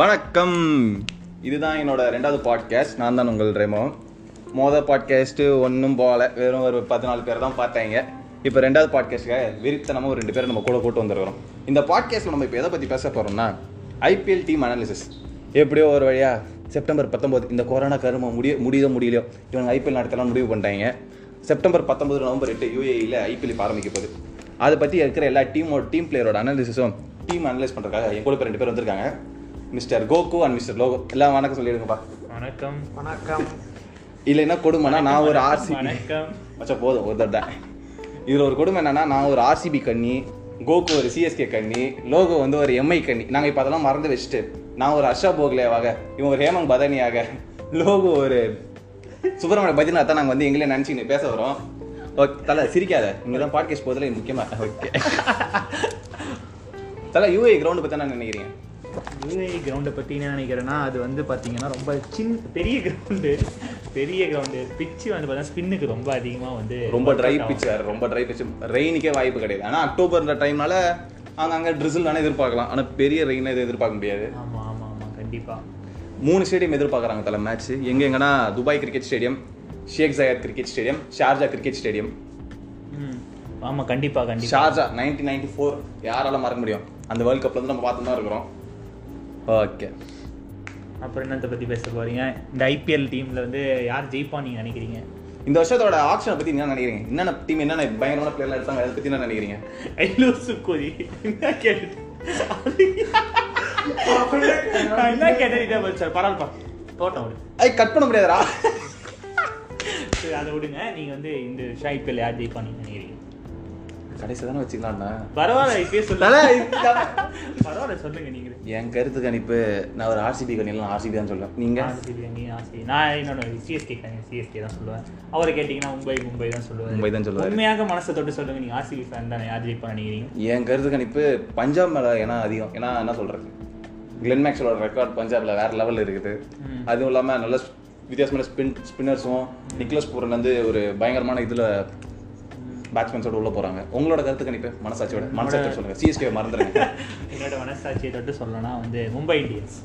வணக்கம். இதுதான் என்னோட ரெண்டாவது பாட்காஸ்ட் நான் தான் உங்கள் ரெமோ. மொதல் பாட்காஸ்ட்டு ஒன்றும் போகல. வெறும் ஒரு பதினாலு பேர் தான் பார்த்தாங்க. இப்போ ரெண்டாவது பாட்காஸ்ட்டுக்காக வெறித்தனமாக ஒரு ரெண்டு பேரை நம்ம கூட கூட்டு வந்துருக்கிறோம். இந்த பாட்காஸ்ட்டில் நம்ம இப்போ எதை பற்றி பேச போகிறோம்னா ஐபிஎல் டீம் அனாலிசிஸ் எப்படியோ ஒரு வழியாக செப்டம்பர் பத்தொம்போது இந்த கொரோனா கரும முடிய முடியுதோ முடியலையோ இவங்க ஐபிஎல் நடத்தலாம் முடிவு பண்ணிட்டாங்க. செப்டம்பர் பத்தொம்பது நவம்பர் எட்டு யூஏஇயில் ஐபிஎல் இப்போ ஆரம்பிக்க போகுது. அதை பற்றி இருக்கிற எல்லா டீமோட டீம் பிளேயரோட அனாலிசிஸும் டீம் அனலைஸ் பண்ணுறதுக்காக என் கூட இப்போ ரெண்டு பேர் வந்திருக்காங்க. Mister Goku and mister Loco. எல்லாம் வணக்கம் சொல்லிடுங்கப்பா. வணக்கம். வணக்கம். இல்லைன்னா கொடுமைனா நான் ஒரு ஆர்சிபி வணக்கம். வச்சா போதும் ஒரு தடவை. இதில் ஒரு கொடுமை என்னன்னா நான் ஒரு ஆர்சிபி கண்ணி கோகு ஒரு சிஎஸ்கே கண்ணி லோகோ வந்து ஒரு எம்ஐ கண்ணி. நாங்கள் இப்போ அதெல்லாம் மறந்து வச்சுட்டு நான் ஒரு ஹர்ஷா போக்லேவாக இவன் ஒரு ஹேமங் பதானியாக லோகோ ஒரு சுப்பிரமணிய பத்ரிநாத் தான் நாங்கள் வந்து எங்களே நினச்சிக்கின்னு பேச வரோம். ஓகே தலை சிரிக்காத. இங்கே தான் பாட்காஸ்ட் போதில் முக்கியமாக ஓகே. தலை யூஏ கிரவுண்டு பற்றி என்ன நினைக்கிறீங்க? யூஏ கிரவுண்டை பற்றி என்ன நினைக்கிறேன்னா அது வந்து பார்த்தீங்கன்னா ரொம்ப சின்ன பெரிய கிரவுண்டு பெரிய கிரவுண்டு பிச்சு வந்து பார்த்தீங்கன்னா ஸ்பின்னுக்கு ரொம்ப அதிகமாக வந்து ரொம்ப ட்ரை பிச் வேறு ரொம்ப ட்ரை பிச் ரெயினுக்கே வாய்ப்பு கிடையாது. ஆனால் அக்டோபர்ன்ற டைம்னால அங்கங்கே ட்ரிசில் வேணால் எதிர்பார்க்கலாம். ஆனால் பெரிய ரெயினை இது எதிர்பார்க்க முடியாது. ஆமாம் ஆமாம் ஆமாம் கண்டிப்பாக மூணு ஸ்டேடியம் எதிர்பார்க்குறாங்க தலை மேட்ச் எங்க எங்கன்னா Dubai cricket stadium Sheikh Zayed cricket stadium Sharjah cricket stadium ஆமாம் கண்டிப்பாக கண்டிப்பாக ஷார்ஜா நைன்டீன் நைன்டி ஃபோர் யாரால மறக்க முடியும்? அந்த வேர்ல்ட் கப்ல இருந்து நம்ம பார்த்து தான் இருக்கிறோம். ஓகே. அப்புறம் என்னத்தை பற்றி பேச போகிறீங்க இந்த ஐபிஎல் டீமில் வந்து யார் ஜெயிப்பா நீங்கள் நினைக்கிறீங்க? இந்த வருஷத்தோட ஆக்ஷனை பத்தி என்ன நினைக்கிறீங்க? என்னென்ன டீம் என்னென்ன பயங்கரமான பிளேயர்லாம் எடுத்தாங்க அதை பத்தி என்ன நினைக்கிறீங்க? ஐலோ சுக்கோதி. என்ன கேட்டு என்ன கேட்டேன் சார்? பரவாயில்லப்பா தோட்டம் விடு. ஐ கட் பண்ண முடியாதுடா. சரி அதை விடுங்க. நீங்கள் வந்து இந்த ஐபிஎல் யார் ஜெயிப்பா நீங்கள் நினைக்கிறீங்க? கடைசி தானே வச்சுக்கலாம்டா பரவாயில்ல இப்பயே சொல்லுங்க பரவாயில்ல சொல்லுங்க நீங்களே என் கருத்து கணிப்பு நான் ஒரு ஆர்சிபி கணிலாம் ஆர்சிபி தான் சொல்லுவேன் நீங்க? ஆர்சிபி அணி ஆர்சிபி நான் இன்னொன்று சிஎஸ்கே சிஎஸ்கே தான் சொல்லுவேன். அவரை கேட்டிங்கன்னா மும்பை மும்பை தான் சொல்லுவேன். மும்பை தான் சொல்லுவாரு. உண்மையாக மனசை தொட்டு சொல்லுங்க நீங்க ஆர்சிபி ஃபேன் தானே. யார் ஜெயிப்பா நினைக்கிறீங்க என் கருத்து கணிப்பு பஞ்சாப் மேல ஏன்னா அதிகம். ஏன்னா என்ன சொல்றது? கிளென் மேக்ஸோட ரெக்கார்ட் பஞ்சாப்ல வேற லெவல் இருக்குது. அதுவும் இல்லாம நல்ல வித்தியாசமான ஸ்பின் ஸ்பின்னர்ஸும் நிக்லஸ் பூரன் வந்து ஒரு பயங்கரமான இதுல பேட்ஸ்மேன்ஸோட உள்ள போறாங்க. உங்களோட கருத்து கணிப்பு மனசாட்சியோட மனசாட்சியோட சொல்லுங்க. சிஎஸ்கே மறந்துடுங்க. என்னோட மனசாட்சியை தொட்டு சொல்லணும்னா வந்து மும்பை இந்தியன்ஸ்.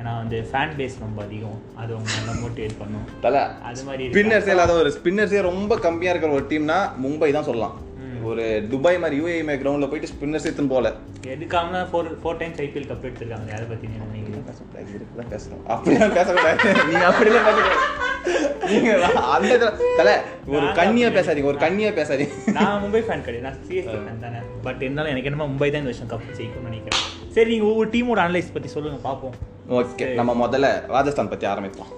ஏன்னா வந்து ஃபேன் பேஸ் ரொம்ப அதிகம். அது அவங்க நல்லா மோட்டிவேட் பண்ணும். தல. அது மாதிரி ஸ்பின்னர்ஸே இல்லாத ஒரு ஸ்பின்னர்ஸே ரொம்ப கம்மியா இருக்கிற ஒரு டீம்னா மும்பை தான் சொல்லலாம். ஒரு துபாய் மாதிரி யூஏ மாதிரி கிரவுண்ட்ல போயிட்டு ஸ்பின்னர்ஸ் எடுத்துன்னு போல. எடுக்காம four four times IPL cup எடுத்திருக்காங்க அதை பத்தி நீங்க நினைக்கிறீங்க? பேசக்கூடாது, இதுக்குதான் பேசணும். அப்படிலாம் பேசக்கூடாது. நீங்க அப்படிலாம் பேசக்கூடாது. அந்த தல ஒரு கண்ணியா பேசாதீங்க ஒரு கண்ணியா பேசாதீங்க. நான் மும்பை ஃபேன் கிடையாது. நான் சிஎஸ்கே ஃபேன் தானே. பட் இருந்தாலும் எனக்கு என்னமோ மும்பை தான் இந்த வருஷம் கப் ஜெயிக்கும்னு நினைக்கிறேன். சரி நீங்க ஒவ்வொரு டீமோட அனலைஸ் பத்தி சொல்லுங்க பார்ப்போம். ஓகே நம்ம முதல்ல ராஜஸ்தான் பத்தி ஆரம்பிப்போம்.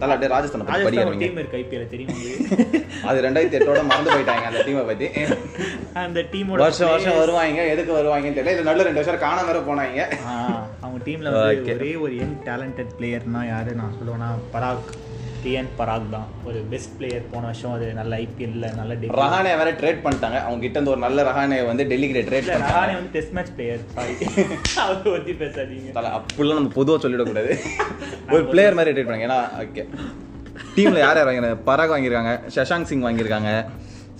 தல அப்படியே ராஜஸ்தான் படிக்கிறீங்க டீம் இருக்கு ஐபிஎல் தெரியும் அது ரெண்டாயிரத்தி எட்டோட மறந்து போயிட்டாங்க அந்த டீமை பத்தி. அந்த டீமோட வருஷம் வருஷம் வருவாங்க எதுக்கு வருவாங்கன்னு தெரியல. இது நல்ல ரெண்டு வருஷம் காணாம வேற போனாங்க. அவங்க டீம்ல. ஒரே ஒரு யங் டேலண்டட் பிளேயர்னா யாரு நான் சொல்லுவேன்னா பராக். டிஎன் பராக் தான். ஒரு பெஸ்ட் பிளேயர் போன வருஷம் அது நல்ல ஐபிஎல்ல நல்ல. ரஹானே வேற ட்ரேட் பண்ணிட்டாங்க. அவங்க கிட்ட இருந்து ஒரு நல்ல ரஹானே வந்து டெல்லிக்கு ட்ரேட் ரஹானே வந்து டெஸ்ட் மேட்ச் பிளேயர் சாரி அவரை பத்தி பேசாதீங்க. அப்படிலாம் நம்ம பொதுவாக சொல்லிடக்கூடாது. ஒரு பிளேயர் மாதிரி ட்ரேட் பண்ணாங்க. ஏன்னா ஓகே டீம்ல யார் யார் வாங்கிருக்காங்க பராக் வாங்கியிருக்காங்க சஷாங்க் சிங் வாங்கியிருக்காங்க.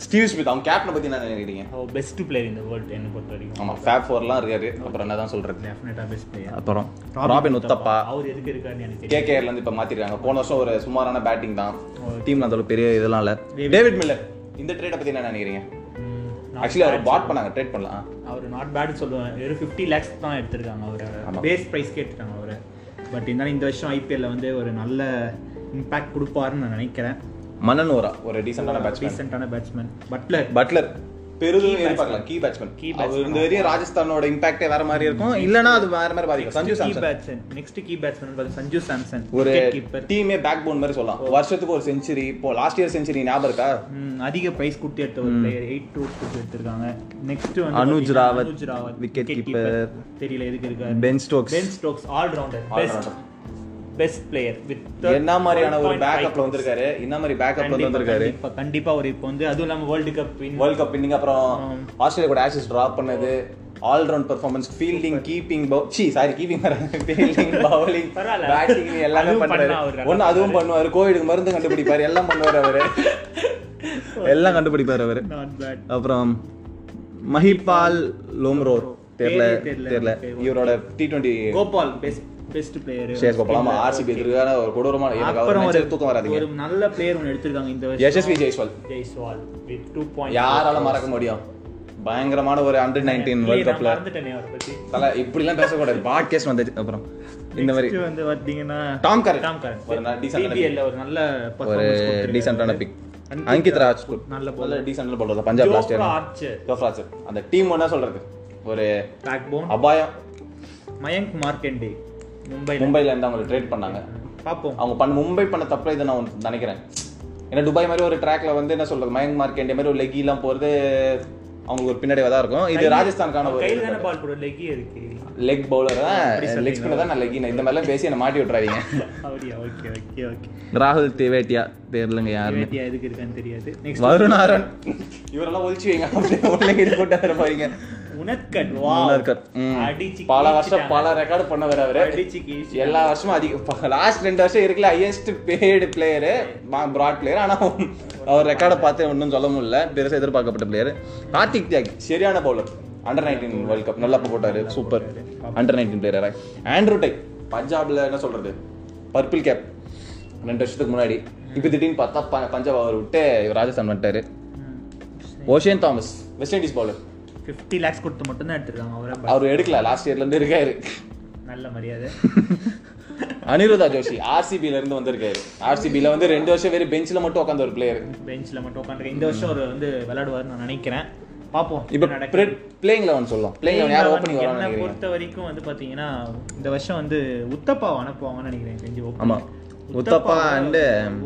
ஸ்டீவ் ஸ்மித் அவங்க கேப்டனை பத்தி என்ன நினைக்கிறீங்க? பெஸ்ட் பிளேயர் இந்த வேர்ல்ட் என்ன பொறுத்த வரைக்கும் ஆமா ஃபேப் ஃபோர்லாம் இருக்காரு. அப்புறம் என்னதான் சொல்றது? டெஃபினட்டா பெஸ்ட் பிளேயர் அப்புறம் ராபின் உத்தப்பா அவர் எதுக்கு இருக்காருன்னு எனக்கு கே தெரியும் இருந்து இப்போ மாத்திருக்காங்க. போன வருஷம் ஒரு சுமாரான பேட்டிங் தான். டீம்ல அந்த பெரிய இதெல்லாம் இல்ல. டேவிட் மில்லர் இந்த ட்ரேட்டை பத்தி என்ன நினைக்கிறீங்க? ஆக்சுவலி அவர் பாட் பண்ணாங்க ட்ரேட் பண்ணலாம் அவர் நாட் பேட் சொல்லுவேன் வெறும் ஃபிஃப்டி லேக்ஸ் தான் எடுத்திருக்காங்க. அவர். பேஸ் ப்ரைஸ் கேட்டுட்டாங்க அவர். பட் இருந்தாலும் இந்த வருஷம் ஐபிஎல்ல வந்து ஒரு நல்ல இம்பாக்ட் கொடுப்பாருன்னு நான் நினைக்கிறேன். மன்னனோரா ஒரு டீசென்டான பேட்ஸ்மேன் ரீசெண்டான பேட்ஸ்மேன் பட்லர் பட்லர் பெரிதும் எதிர்பார்க்கலாம் கீ பேட்ஸ்மேன் அவர் batsman. இந்த வரையும் ராஜஸ்தானோட இம்பாக்டே வேற மாதிரி இருக்கும். இல்லனா அது வேற மாதிரி பாதிக்கும். Sanju key Samson batsman next key batsman Sanju Samson. ஒரு கீப்பர் டீமே பேக் போன் மாதிரி சொல்லலாம். வருஷத்துக்கு ஒரு செஞ்சுரி இப்போ லாஸ்ட் இயர் செஞ்சுரி ஞாபகம் இருக்கா? அதிக பிரைஸ் கொடுத்து எடுத்த ஒரு பிளேயர் எயிட் டூ கொடுத்து எடுத்திருக்காங்க. நெக்ஸ்ட் வந்து அனுஜ் ராவத், keeper. keeper. தெரியல எதுக்கு இருக்காரு? Ben Stokes Ben Stokes all rounder best. Best player with என்ன மாதிரியான ஒரு பேக்கப்ல வந்திருக்காரு? என்ன மாதிரி பேக்கப்ல வந்து வந்திருக்காரு? கண்டிப்பா கண்டிப்பா ஒரு இப்போ வந்து அதுவும் இல்லாம world cup world cup inning அப்புறம் ஆஸ்திரேலியா கூட ஆக்சஸ் டிராப் பண்ணது. All round performance fielding keeping C sorry keeping fielding bowling. Batting எல்லாமே அதுவும் பண்றாரு பண்ணா அவரு ஒன்னு அதுவும் பண்ணுவாரு. கோவிடுக்கு மருந்து கண்டுபிடிப்பாரு. எல்லாம் பண்ணுவாரு அவரு. எல்லாம் கண்டுபிடிப்பாரு அவரு. அப்புறம் மஹிபால் லோம்ரோர். தெரியல தெரியல. இவரோட T twenty Gopal best best player chase போகலாமா? ஆர்சிபி எதிர்க்கான ஒரு கொடூரமான அப்புறம் ஒரு தூக்கம் வராதுங்க. ஒரு நல்ல பிளேயர் ஒன்று எடுத்திருக்காங்க இந்த Yashasvi Jaiswal Jaiswal with two point யாரால மறக்க முடியும்? பயங்கரமான ஒரு அண்டர் நைன்டீன் வேர்ல்ட் கப்ல தல இப்படிலாம் பேசக்கூடாது. பாட்காஸ்ட் வந்துச்சு அப்புறம். இந்த மாதிரி. வந்து பாத்தீங்கன்னா டாம் கரன் டாம் கரன் ஒரு டீசென்ட் ஒரு நல்ல ஒரு. டீசென்டான பிக் அங்கித் ராஜ். நல்ல நல்ல decent bowler Punjab last Jofra year Archer அந்த டீம் என்ன சொல்றது? ஒரு பேக் போன் அபாயம். மயங்க் மார்க்கெண்டே. மும்பைல. மும்பைல இருந்து அவங்க ட்ரேட் பண்ணாங்க. பாப்போம். அவங்க பண்ண மும்பை பண்ண தப்பு இதை நான் நினைக்கிறேன். ஏன்னா துபாய் மாதிரி ஒரு ட்ராக்ல வந்து என்ன சொல்றது மயங்க் மார்க்கெண்ட் மாதிரி ஒரு லெக்கிலாம் போறது அவங்களுக்கு ஒரு பின்னாடியே தான் இருக்கும். இது ராஜஸ்தானுக்கான ஒரு பால் போட லெக்கி இருக்கு லெக் பவுலர் தான் லெக் ஸ்பின்னர் தான் நான் லெக் இந்த மாதிரிலாம் பேசி என்ன மாட்டி விட்டுறாதீங்க. அப்படியா? ஓகே ஓகே ஓகே ராகுல் தேவேட்டியா? தெரியலங்க யாருன்னு. வேட்டியா எதுக்கு இருக்கான்னு தெரியாது. நெக்ஸ்ட் வருணாரன் இவரெல்லாம் ஒழிச்சு வைங்க. அப்படியே உள்ள இது போட்டு போறீங்க. பல வருஷம் பல ரெக்கார்டு பண்ணவர் அவரு. எல்லா வருஷமும் அதிக லாஸ்ட் ரெண்டு வருஷம் இருக்குல்ல highest paid player broad player ஆனா அவர் ரெக்கார்டை பார்த்து ஒன்றும் சொல்ல முடியல. பெருசா எதிர்பார்க்கப்பட்ட பிளேயர் கார்த்திக் தியாக் சரியான bowler under nineteen world cup நல்லா போட்டாரு. சூப்பர் அண்டர் நைன்டீன் பிளேயரா ஆண்ட்ரூ டை பஞ்சாப்ல என்ன சொல்றது? பர்பிள் கேப் ரெண்டு வருஷத்துக்கு முன்னாடி. இப்போ திடீர்னு பார்த்தா பஞ்சாப் அவர் விட்டு ராஜஸ்தான் வந்துட்டாரு. Oshane Thomas West Indies bowler fifty lakhs கொடுத்து மட்டும் தான் எடுத்திருக்காங்க. அவரை அவர் எடுக்கல லாஸ்ட் இயர்ல இருந்து இருக்காரு. நல்ல மரியாதை. அனிருதா ஜோஷி ஆர்சிபில இருந்து வந்திருக்காரு. ஆர்சிபில வந்து ரெண்டு வருஷம் வெறும் பெஞ்சில மட்டும் உட்காந்த ஒரு பிளேயர் பெஞ்சில் மட்டும் உட்காந்து இந்த வருஷம் அவர் வந்து விளையாடுவார்னு நான் நினைக்கிறேன். பார்ப்போம் இப்போ. பிளேயிங் லெவன் சொல்லலாம். பிளேயிங் லெவன் யார் ஓப்பனிங் வரான்னு பொறுத்த வரைக்கும் வந்து பாத்தீங்கன்னா இந்த வருஷம் வந்து உத்தப்பா அனுப்புவாங்கன்னு நினைக்கிறேன். தெரிஞ்சு opening. ஆமா உத்தப்பா அண்ட்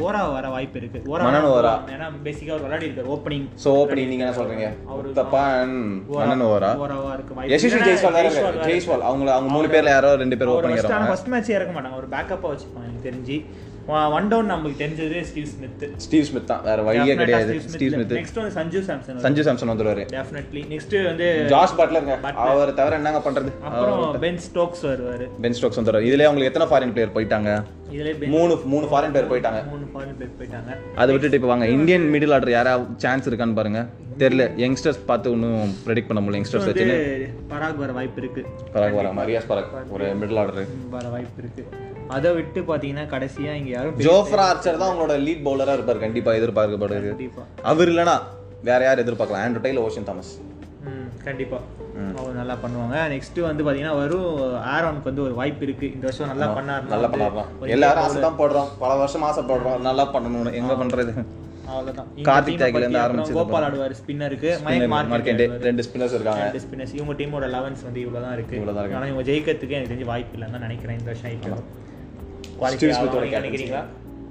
ஓரா வர வாய்ப்பு இருக்கு. ஓரா மனன் ஓரா. ஏன்னா பேசிக்கா அவர் விளையாடி இருக்காரு. ஓப்பனிங் சோ ஓப்பனிங் நீங்க என்ன சொல்றீங்க? உத்தப்பா அண்ட் மன்னன் ஓரா? ஓராவா இருக்கு வாய்ப்பு. யசஸ்வி ஜெய்ஸ்வால் ஜெய்ஸ்வால் அவங்க அவங்க மூணு பேர்ல யாரோ ரெண்டு பேர் ஓப்பனிங் ஃபர்ஸ்ட் மேட்ச் இறக்க மாட்டாங்க. ஒரு பேக்கப்பா வச்சுப்பாங்க எனக்கு தெரிஞ்சு. ஒன் டவுன் நமக்கு தெரிஞ்சது ஸ்டீவ் ஸ்மித் ஸ்டீவ் ஸ்மித் தான். வேற வழியே கிடையாது. ஸ்டீவ் ஸ்மித் நெக்ஸ்ட் வந்து சஞ்சு சாம்சன் சஞ்சு சாம்சன் வந்துருவாரு. டெஃபினெட்லி நெக்ஸ்ட் வந்து ஜாஸ் பட்லருங்க அவர் தவிர என்னங்க பண்றது? அப்புறம் பென் ஸ்டோக்ஸ் வருவாரு. பென் ஸ்டோக்ஸ் வந்துருவாரு. இதுல அவங்களுக்கு எத்தனை ஃபாரின் பிளேயர் போயிட்டாங்க? மூணு மூணு ஃபாரின் பிளேயர் போயிட்டாங்க. மூணு ஃபாரின் பேர் போயிட்டாங்க. அதை விட்டுட்டு இப்போ வாங்க. இந்தியன் மிடில் ஆர்டர் யாராவது சான்ஸ் இருக்கான்னு பாருங்க. தெரியல. யங்ஸ்டர்ஸ் பார்த்து ஒன்றும் ப்ரெடிக்ட் பண்ண முடியல. யங்ஸ்டர்ஸ் வச்சுன்னு பராக் வர வாய்ப்பு இருக்கு. பராக் வர மரியாஸ் பராக் ஒரு மிடில் ஆர்டர் வர வாய்ப்பு இருக்கு. அதை விட்டு பாத்தீங்கன்னா கடைசியா இங்க யாரும் ஜோஃப்ரா ஆர்ச்சர் தான் உங்களோட லீட் பவுலரா இருப்பார். கண்டிப்பா எதிர்பார்க்கப்படுது. அவர் இல்லனா வேற யார் எதிர்பார்க்கலாம்? ஆண்ட்ரூ டைல் ஓஷன் தாமஸ் ம் கண்டிப்பா. அவங்க நல்லா பண்ணுவாங்க. நெக்ஸ்ட் வந்து பாத்தீங்கன்னா வரும் ஆரோனுக்கு வந்து ஒரு வாய்ப்பு இருக்கு. இந்த வருஷம் நல்லா பண்ணாரு நல்லா பண்ணலாம் எல்லாரும் ஆசை தான் போடுறோம். பல வருஷம் ஆசைப்படுறோம். நல்லா பண்ணணும் எங்க பண்றது? அவ்வளவுதான். கார்த்திக் தேக்கில இருந்து ஆரம்பிச்சு கோபால் ஆடுவார் ஸ்பின்னருக்கு. மயக் மார்க்கெட் ரெண்டு ஸ்பின்னர்ஸ் இருக்காங்க. ரெண்டு ஸ்பின்னர்ஸ் இவங்க டீமோட லெவன்ஸ் வந்து இவ்வளவுதான் இருக்கு. இவ்வளவுதான் இருக்கு. ஆனா இவங்க ஜெயிக்கிறதுக்கு எனக்கு தெரிஞ்சு வாய்ப்பு இல்லைன்னு தான் நினைக்கிறேன் இந்த வருஷம் ஐபிஎல் குவாலிஃபை நினைக்கிறீங்களா?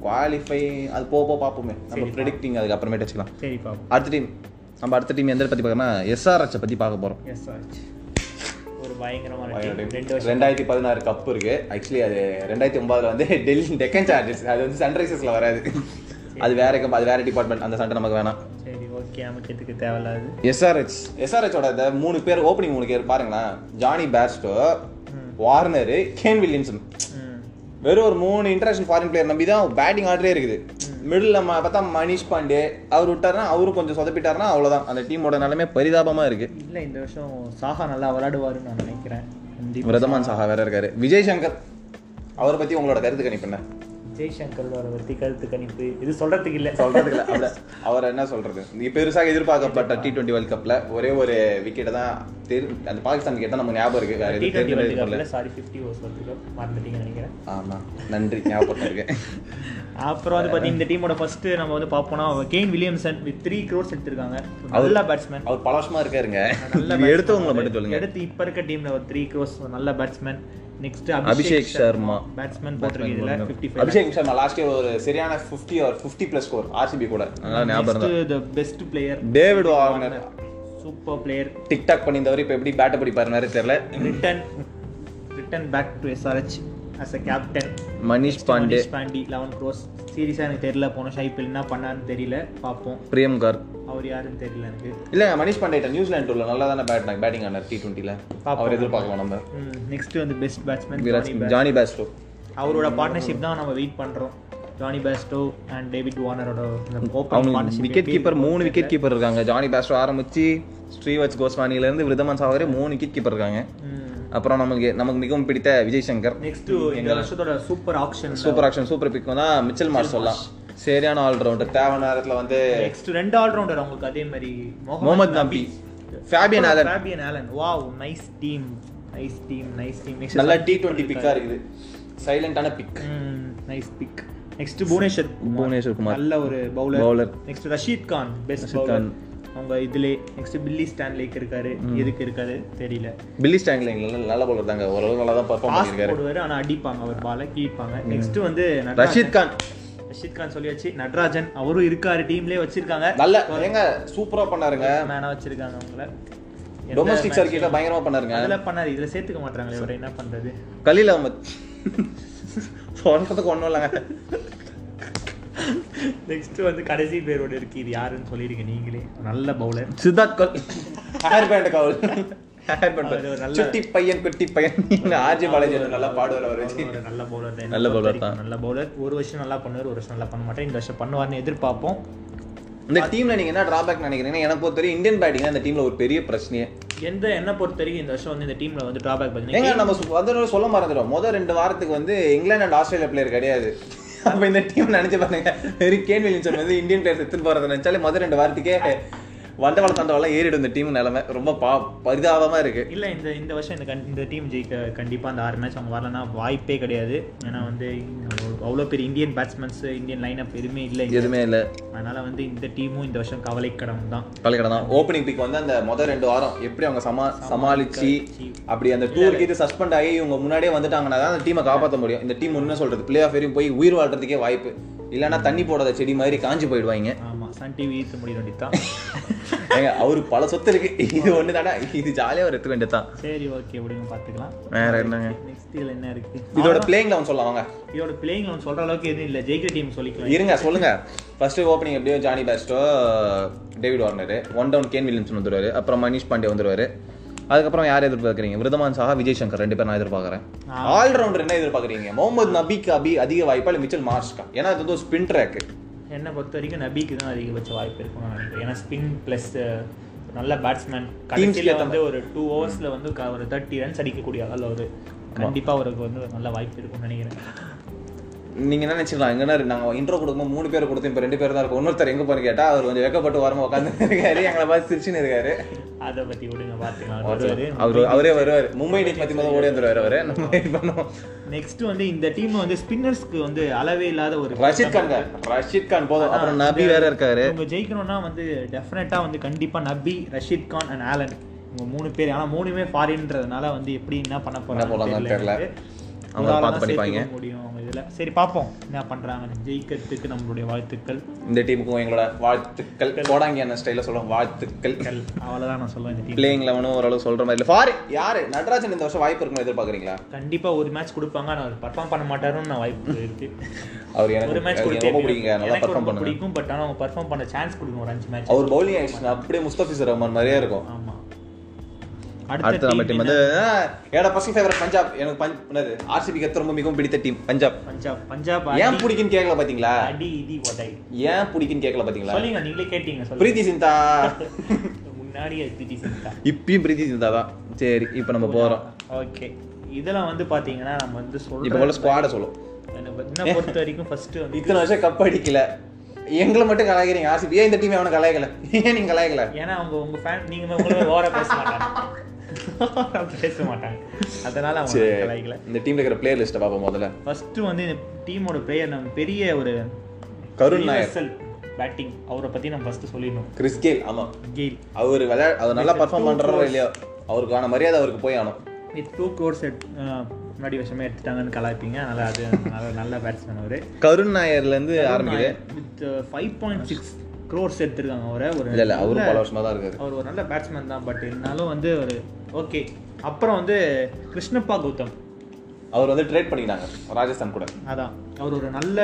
குவாலிஃபை அது போக போக பார்ப்போமே நம்ம ப்ரெடிக்டிங் அதுக்கு அப்புறமேட்டு வச்சுக்கலாம். சரி பாப்போம். அடுத்த டீம் நம்ம அடுத்த டீம் எந்த பத்தி பார்க்கறோம்னா எஸ்ஆர்எச் பத்தி பார்க்க போறோம். எஸ் ஆச்சு ஒரு பயங்கரமான ரெண்டாயிரத்தி பதினாறு கப் இருக்கு. ஆக்சுவலி அது ரெண்டாயிரத்தி ஒன்பதுல வந்து டெல்லி டெக்கன் சார்ஜஸ் அது வந்து சன்ரைசர்ஸ்ல வராது. அது வேற அது வேற டிபார்ட்மெண்ட் அந்த சண்டை நமக்கு வேணாம். சரி ஓகே நமக்கு எதுக்கு தேவையில்லாது. எஸ்ஆர்ஹெச் எஸ்ஆர்ஹெச்சோட இந்த மூணு பேர் ஓப்பனிங் மூணு பேர் பாருங்களேன். Jonny Bairstow Warner Kane Williamson வெறும் ஒரு மூணு இன்டர்நேஷனல் ஃபாரின் பிளேயர் நம்பி தான் பேட்டிங் ஆர்டரே இருக்குது. மிடில் நம்ம பார்த்தா மணிஷ் பாண்டே அவர் விட்டாருன்னா அவரும் கொஞ்சம் சொதப்பிட்டாருன்னா அவ்வளவுதான். அந்த டீமோட நிலைமை பரிதாபமா இருக்கு. இல்ல இந்த வருஷம் சாஹா நல்லா விளையாடுவாருன்னு நான் நினைக்கிறேன். பிரதமான் சாஹா வேற இருக்காரு. விஜய் சங்கர் அவரை பத்தி உங்களோட கருத்து கணிப்பு என்ன? ஜெய்சங்கர் வர பத்தி கருத்து கணிப்பு இது சொல்றதுக்கு இல்ல. சொல்றதுக்கு இல்ல. அப்படி அவர் என்ன சொல்றது? நீ பெருசாக எதிர்பார்க்கப்பட்ட டி டுவெண்ட்டி வேர்ல்ட் கப்ல ஒரே ஒரு விக்கெட் தான் தெரி அந்த பாகிஸ்தான் விக்கெட் தான் நமக்கு ஞாபகம் இருக்கு. வேற T twenty sorry fifty overs world cup மறந்துட்டீங்கன்னு நினைக்கிறேன். ஆமா. நன்றி. ஞாபகப்படுத்திருக்கேன் அப்புறம் வந்து பாத்தீங்கன்னா இந்த டீமோட ஃபர்ஸ்ட் நம்ம வந்து பார்ப்போம்னா Kane Williamson with three crores எடுத்திருக்காங்க. நல்ல பேட்ஸ்மேன் அவர் பல வருஷமா இருக்காருங்க. நல்ல எடுத்தவங்களை மட்டும் சொல்லுங்க. எடுத்து இப்ப இருக்க டீம்ல ஒரு த்ரீ க்ரோஸ் நல்ல batsman next Abhishek Sharma batsman போட்டிருக்கு இதுல fifty Abhishek Sharma last year ஒரு சரியான 50 ஒரு 50 பிளஸ் ஸ்கோர் ஆர்சிபி கூட. ஞாபகம் the best player David Warner super player TikTok பண்ணியிருந்தவர் இப்போ எப்படி பேட்டை பிடிப்பாருன்னு தெரியல. Return return back to SRH as a captain Manish Pandey Manish Pandey eleven crores சீரியஸாக எனக்கு தெரியல போன ஐபிஎல் என்ன பண்ணாருன்னு தெரியல. பார்ப்போம். பிரியம் கார் அவர் யாருன்னு தெரியல எனக்கு. இல்ல மனிஷ் பாண்டே நியூசிலாந்து டூர்ல நல்லா தானே பேட் பேட்டிங் ஆனார் டி டுவெண்ட்டில அவர் எதிர்பார்க்கலாம் நம்ம. நெக்ஸ்ட் வந்து பெஸ்ட் பேட்ஸ்மேன் ஜானி பேஸ்டோ அவரோட பார்ட்னர்ஷிப் தான் நம்ம வெயிட் பண்றோம். ஜானி பேஸ்டோ அண்ட் டேவிட் வார்னரோட விக்கெட் கீப்பர் மூணு விக்கெட் கீப்பர் இருக்காங்க. ஜானி பேஸ்டோ ஆரம்பிச்சு ஸ்ரீவச் கோஸ்வானில இருந்து விருதமன் சாவரே மூணு விக்கெட் கீப்பர் இருக்காங்க. அப்புறம் நமக்கு நமக்கு மிகவும் பிடித்த விஜய் சங்கர். நெக்ஸ்ட் இந்த வருஷத்தோட super option super action super pick தான் மிச்சல் மார்ச் சொல்லலாம். சரியான ஆல்ரவுண்டர் தேவையான நேரத்தில் வந்து நெக்ஸ்ட் ரெண்டு ஆல்ரவுண்டர் அவங்களுக்கு அதே மாதிரி Mohammad Nabi Fabian Allen Fabian Allen wow nice team nice team nice team next நல்லா டி டுவெண்ட்டி பிக்காக இருக்குது. சைலண்டான pick nice pick next Bhuvneshwar Bhuvneshwar Kumar நல்ல ஒரு bowler Bowler. Next Rashid Khan best bowler. அவங்க இதுலே நெக்ஸ்ட் பில்லி Stanlake இருக்காரு. எதுக்கு இருக்காரு? தெரியல. பில்லி ஸ்டாங்லிங் நல்ல பவுலர் தாங்க ஓரளவு நல்லா தான் பர்ஃபார்ம் பாஸ் பண்ணியிருக்காரு. போடுவாரு ஆனா அடிப்பாங்க. அவர் பால கீழ்ப்பாங்க. நெக்ஸ்ட் வந்து. ரஷீத் கான். ரஷீத் கான் சொல்லியாச்சு. நடராஜன் அவரும் இருக்காரு. டீம்லயே வச்சிருக்காங்க. நல்ல ஏங்க சூப்பரா பண்ணாருங்க. மேனா வச்சிருக்காங்க அவங்கள. டொமஸ்டிக் சர்க்கிட்ல பயங்கரமா பண்ணாருங்க. அதெல்லாம் பண்ணாரு. இதுல சேர்த்துக்க மாட்டாங்களே இவரை. என்ன பண்றது? கலீல் அஹமத் சொல்றதுக்கு ஒண்ணும் இல்லைங்க. நெக்ஸ்ட் வந்து கடைசி பேரோட இருக்கு. இது யாருன்னு சொல்லிடுங்க நீங்களே. நல்ல bowler Siddarth Kaul hair band Kaul hair band நல்ல- சுட்டி பையன் குட்டி பையன். ஆர்ஜி பாலாஜி வந்து நல்லா பாடுவார் அவர். நல்ல பவுலர் தான். நல்ல bowler தான். நல்ல பவுலர் ஒரு வருஷம் நல்லா பண்ணுவார் ஒரு வருஷம் நல்லா பண்ண மாட்டேன் இந்த வருஷம் பண்ணுவார்னு எதிர்பார்ப்போம். இந்த டீம்ல நீங்க என்ன டிராபேக் நினைக்கிறீங்கன்னா எனக்கு பொறுத்த வரைக்கும் இந்தியன் பேட்டிங் அந்த டீம்ல ஒரு பெரிய பிரச்சனையே. எந்த என்ன பொறுத்த வரைக்கும் இந்த வருஷம் வந்து இந்த டீம்ல வந்து டிராபேக் பார்த்தீங்கன்னா நம்ம வந்து சொல்ல மறந்துடும் முதல் ரெண்டு வாரத்துக்கு வந்து இங்கிலாந்து அண்ட் ஆஸ்திரேலியா பிளேயர் கிடையாது. அப்போ இந்த டீம் நினைச்சு பாருங்க. வெறும் கேன் வில்லியன்சன் வந்து இந்தியன் பிளேயர்ஸ் எடுத்துட்டு போகிறத நினைச்சாலே முதல் ரெண்டு வாரத்துக்கே வண்டவாள தண்டவாளம் ஏறிடும் இந்த டீம் நிலைமை. ரொம்ப பா பரிதாபமா இருக்கு. இல்ல இந்த இந்த வருஷம் இந்த கண்- இந்த டீம் ஜெயிக்க கண்டிப்பா அந்த ஆறு மேட்ச் அவங்க வரலன்னா வாய்ப்பே கிடையாது. ஏன்னா வந்து அவ்வளோ பெரிய இந்தியன் பேட்ஸ்மேன்ஸ் இந்தியன் லைனப் எதுவுமே இல்லை. எதுவுமே இல்ல. அதனால வந்து இந்த டீமும் இந்த வருஷம் கவலைக்கிடம் தான். கலக்கடம் தான். ஓப்பனிங் பிக் வந்து அந்த முதல் ரெண்டு வாரம் எப்படி அவங்க சமா சமாளிச்சு. அப்படி அந்த டூர் இது சஸ்பெண்ட் ஆகி இவங்க முன்னாடியே வந்துட்டாங்கன்னா தான் அந்த டீமை காப்பாற்ற முடியும். இந்த டீம் ஒன்றும் சொல்றது. பிளே ஆஃப் வரையும் போய் உயிர் வாழ்றதுக்கே வாய்ப்பு. இல்லைன்னா தண்ணி போடாத செடி மாதிரி காஞ்சு போயிடுவாங்க. சன் டிவி ஈர்த்து முடிய வேண்டியதுதான். ஏங்க அவரு பல சொத்து இருக்கு. இது ஒண்ணு தானே இது ஜாலியா ஒரு எடுத்துக்க வேண்டியது தான் சரி ஓகே விடுங்க பார்த்துக்கலாம் வேற என்னங்க? நெக்ஸ்ட் இதுல என்ன இருக்கு? இதோட பிளேயிங் லெவன் சொல்லலாம் வாங்க. இதோட பிளேயிங் லெவன் சொல்ற அளவுக்கு எதுவும் இல்ல. ஜெயிக்கிற டீம் சொல்லிக்கலாம். இருங்க சொல்லுங்க. ஃபர்ஸ்ட் ஓப்பனிங் எப்படியோ Jonny Bairstow David Warner one down Kane Williamson வந்துருவாரு. அப்புறம் மனிஷ் பாண்டே வந்துருவாரு. அதுக்கப்புறம் யார் எதிர்பார்க்குறீங்க? விருதமான் சாஹா விஜய் சங்கர் ரெண்டு பேர் நான் எதிர்பார்க்குறேன். ஆல்ரவுண்டர் என்ன எதிர்பார்க்குறீங்க? முகமது நபிக்கு அபி அதிக வாய்ப்பா இல்லை மிச்சல் மார்ஷ்கா. ஏன்னா அது வந்து ஒரு ஸ்பின் ட்ராக் என்னை பொறுத்த வரைக்கும் நபிக்கு தான் அதிகபட்ச வாய்ப்பு இருக்கும்னு நான் நினைக்கிறேன். ஏன்னா ஸ்பின் ப்ளஸ் நல்ல பேட்ஸ்மேன் கடைசியில் வந்து ஒரு டூ ஹவர்ஸில் வந்து ஒரு தேர்ட்டி ரன்ஸ் அடிக்கக்கூடிய ஆள் ஒரு கண்டிப்பா அவருக்கு வந்து ஒரு நல்ல வாய்ப்பு இருக்கும்னு நினைக்கிறேன். நீங்க என்ன நினைச்சுக்கலாம்? எங்கன்னா நாங்க இன்ட்ரோ கொடுக்கும்போது மூணு பேர் கொடுத்தோம் இப்போ ரெண்டு பேர் தான் இருக்கும். இன்னொருத்தர் எங்க போன்னு கேட்டா அவர் கொஞ்சம் வெக்கப்பட்டு வரமா உட்காந்து இருக்காரு. எங்களை பார்த்து சிரிச்சுன்னு இருக்காரு. அதை பத்தி விடுங்க பார்த்துக்கலாம் அவர் அவரே வருவார். மும்பை இந்தியன்ஸ் பத்தி முதல்ல ஓடி வந்துருவாரு அவரு. நம்ம பண்ணுவோம். நெக்ஸ்ட் வந்து இந்த டீம் வந்து ஸ்பின்னர்ஸ்க்கு வந்து அளவே இல்லாத ஒரு ரஷீத் கான் ரஷீத் கான் போதும். அப்புறம் நபி வேற இருக்காரு. இவங்க ஜெயிக்கணும்னா வந்து டெஃபினட்டா வந்து கண்டிப்பா நபி ரஷீத் கான் அண்ட் ஆலன். இவங்க மூணு பேர். ஆனா மூணுமே ஃபாரின்றதுனால வந்து எப்படி என்ன பண்ண போறாங்க தெரியல. அவங்க பார்த்து பண்ணிப்பாங்க. முடியும். இதுல. சரி பார்ப்போம் என்ன பண்றாங்க ஜெயிக்கிறதுக்கு நம்மளுடைய வாழ்த்துக்கள். இந்த டீமுக்கும் எங்களோட வாழ்த்துக்கள். கோடாங்கியான ஸ்டைல சொல்லுவோம் வாழ்த்துக்கள். அவ்வளவுதான் நான் சொல்லுவேன் இந்த டீம். பிளேயிங் லெவனும் ஓரளவு சொல்ற மாதிரி இல்லை. ஃபாரி யாரு? நடராஜன் இந்த வருஷம் வாய்ப்பு இருக்குன்னு எதிர்பார்க்குறீங்களா? கண்டிப்பா ஒரு மேட்ச் கொடுப்பாங்க. ஆனா அவர் பர்ஃபார்ம் பண்ண மாட்டாருன்னு நான் வாய்ப்பு இருக்கு. அவர் ஒரு எனக்கு மேட்ச் எனக்கு ரொம்ப பிடிக்குங்க நல்லா பர்ஃபார்ம் பண்ணுங்க பிடிக்கும் பட் ஆனா அவங்க பர்ஃபார்ம் பண்ண சான்ஸ் கொடுங்க ஒரு அஞ்சு மேட்ச் அவர் பவுலிங் ஆயிடுச்சுன்னா அப்படியே முஸ்தபிசர் ரஹ்மான் மாதிரியே இருக்கும். ஆமா. அடுத்த நம்ம டீம் வந்து என்னோட பர்சனல் ஃபேவரட் பஞ்சாப். எனக்கு பஞ்ச் என்னது ஆர்சிபி கத்து ரொம்ப மிகவும் பிடித்த டீம் பஞ்சாப். பஞ்சாப் பஞ்சாப் ஏன் பிடிக்குன்னு கேட்கல பாத்தீங்களா? அடி இடி ஒடை ஏன் பிடிக்குன்னு கேட்கல பாத்தீங்களா? சொல்லுங்க நீங்களே கேட்டீங்க சொல்லுங்க. பிரீத்தி சிந்தா. முன்னாடியே பிடி சிந்தா. இப்பயும் பிரீத்தி சிந்தா தான். சரி இப்போ நம்ம போறோம். ஓகே. இதெல்லாம் வந்து பாத்தீங்கன்னா நம்ம வந்து இப்போ சொல்றோம் போல ஸ்குவாட சொல்லும். என்ன பொறுத்த வரைக்கும் ஃபர்ஸ்ட் வந்து இத்தனை வருஷம் கப் அடிக்கல. எங்களை மட்டும் கலாய்க்கிறீங்க ஆர்சிபி ஏன் இந்த டீம் எவனும் கலாய்க்கல? ஏன் நீங்க கலாய்க்கல? ஏன்னா அவங்க உங்க ஃபேன் நீங்க உங்களை ஓர பேச மாட்டாங்க. பேச மாட்டாங்க அதனால அவங்க இந்த டீம்ல இருக்கிற பிளேயர் லிஸ்ட்டை பார்ப்போம் முதல்ல. ஃபர்ஸ்ட் வந்து இந்த டீமோட பிளேயர் நம்ம பெரிய ஒரு கருண் நாயர். பேட்டிங் அவரை பத்தி நம்ம ஃபர்ஸ்ட் சொல்லிடணும். கிறிஸ் கேல் ஆமா. கெயில் அவர் விளையா அவர் நல்லா பர்ஃபார்ம் பண்றாரோ இல்லையோ அவருக்கான மரியாதை அவருக்கு போய் ஆகணும். வித் டூ க்ரோர்ஸ் முன்னாடி வருஷமே எடுத்துட்டாங்கன்னு கலாய்ப்பீங்க. அதனால அது நல்ல நல்ல பேட்ஸ்மேன் அவரு. கருண் நாயர்ல இருந்து ஆரம்பிக்குது. With five point six crores எடுத்திருக்காங்க அவரை. ஒரு இல்ல அவரும் பல வருஷமா தான் இருக்காரு. அவர் ஒரு நல்ல பேட்ஸ்மேன் தான் பட் இருந்தாலும் வந்து ஒரு ஓகே அப்புறம் வந்து கிருஷ்ணப்பா கௌதம். அவர் வந்து ட்ரேட் பண்ணிட்டாங்க ராஜஸ்தான் கூட. அதான். அவர் ஒரு நல்ல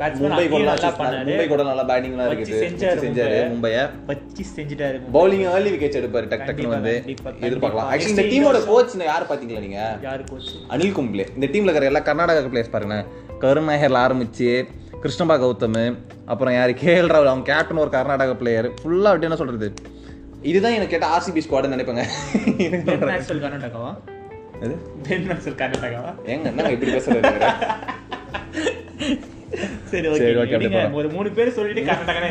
பேட்ஸ்மேன் மும்பை கூட நல்லா பண்ணாரு. மும்பை கூட நல்லா பேட்டிங்லாம் இருக்குது. செஞ்சாரு செஞ்சாரு மும்பைய. வச்சு செஞ்சுட்டாரு பவுலிங் ஏர்லி விக்கெட்ஸ் எடுப்பாரு டக் கண்டிப்பா, வந்து எதிர்பார்க்கலாம். ஆக்சுவலி இந்த டீமோட கோச் யார் பாத்தீங்களா நீங்க? யாரு கோச் அனில் கும்ப்ளே. இந்த டீம்ல இருக்கிற எல்லா கர்நாடகா பிளேயர்ஸ் பாருங்களேன். கருநாயர்ல ஆரம்பிச்சு கிருஷ்ணபா கௌதம் அப்புறம் யாரு? கேஎல் ராகுல் அவங்க கேப்டன் ஒரு கர்நாடகா பிளேயர் ஃபுல்லா அப்படி என்ன சொல்றது? இதுதான் எனக்கு கேட்ட ஆர்சிபி ஸ்குவாட்னு நினைப்பேங்க. எனக்கு கர்நாடகாவா? எது? பென் மேக்ஸ்வெல் கர்நாடகாவா? ஏங்க என்னங்க இப்படி பேசுறது? சரி ஓகே. ஒரு மூணு பேர் சொல்லிட்டு கர்நாடகா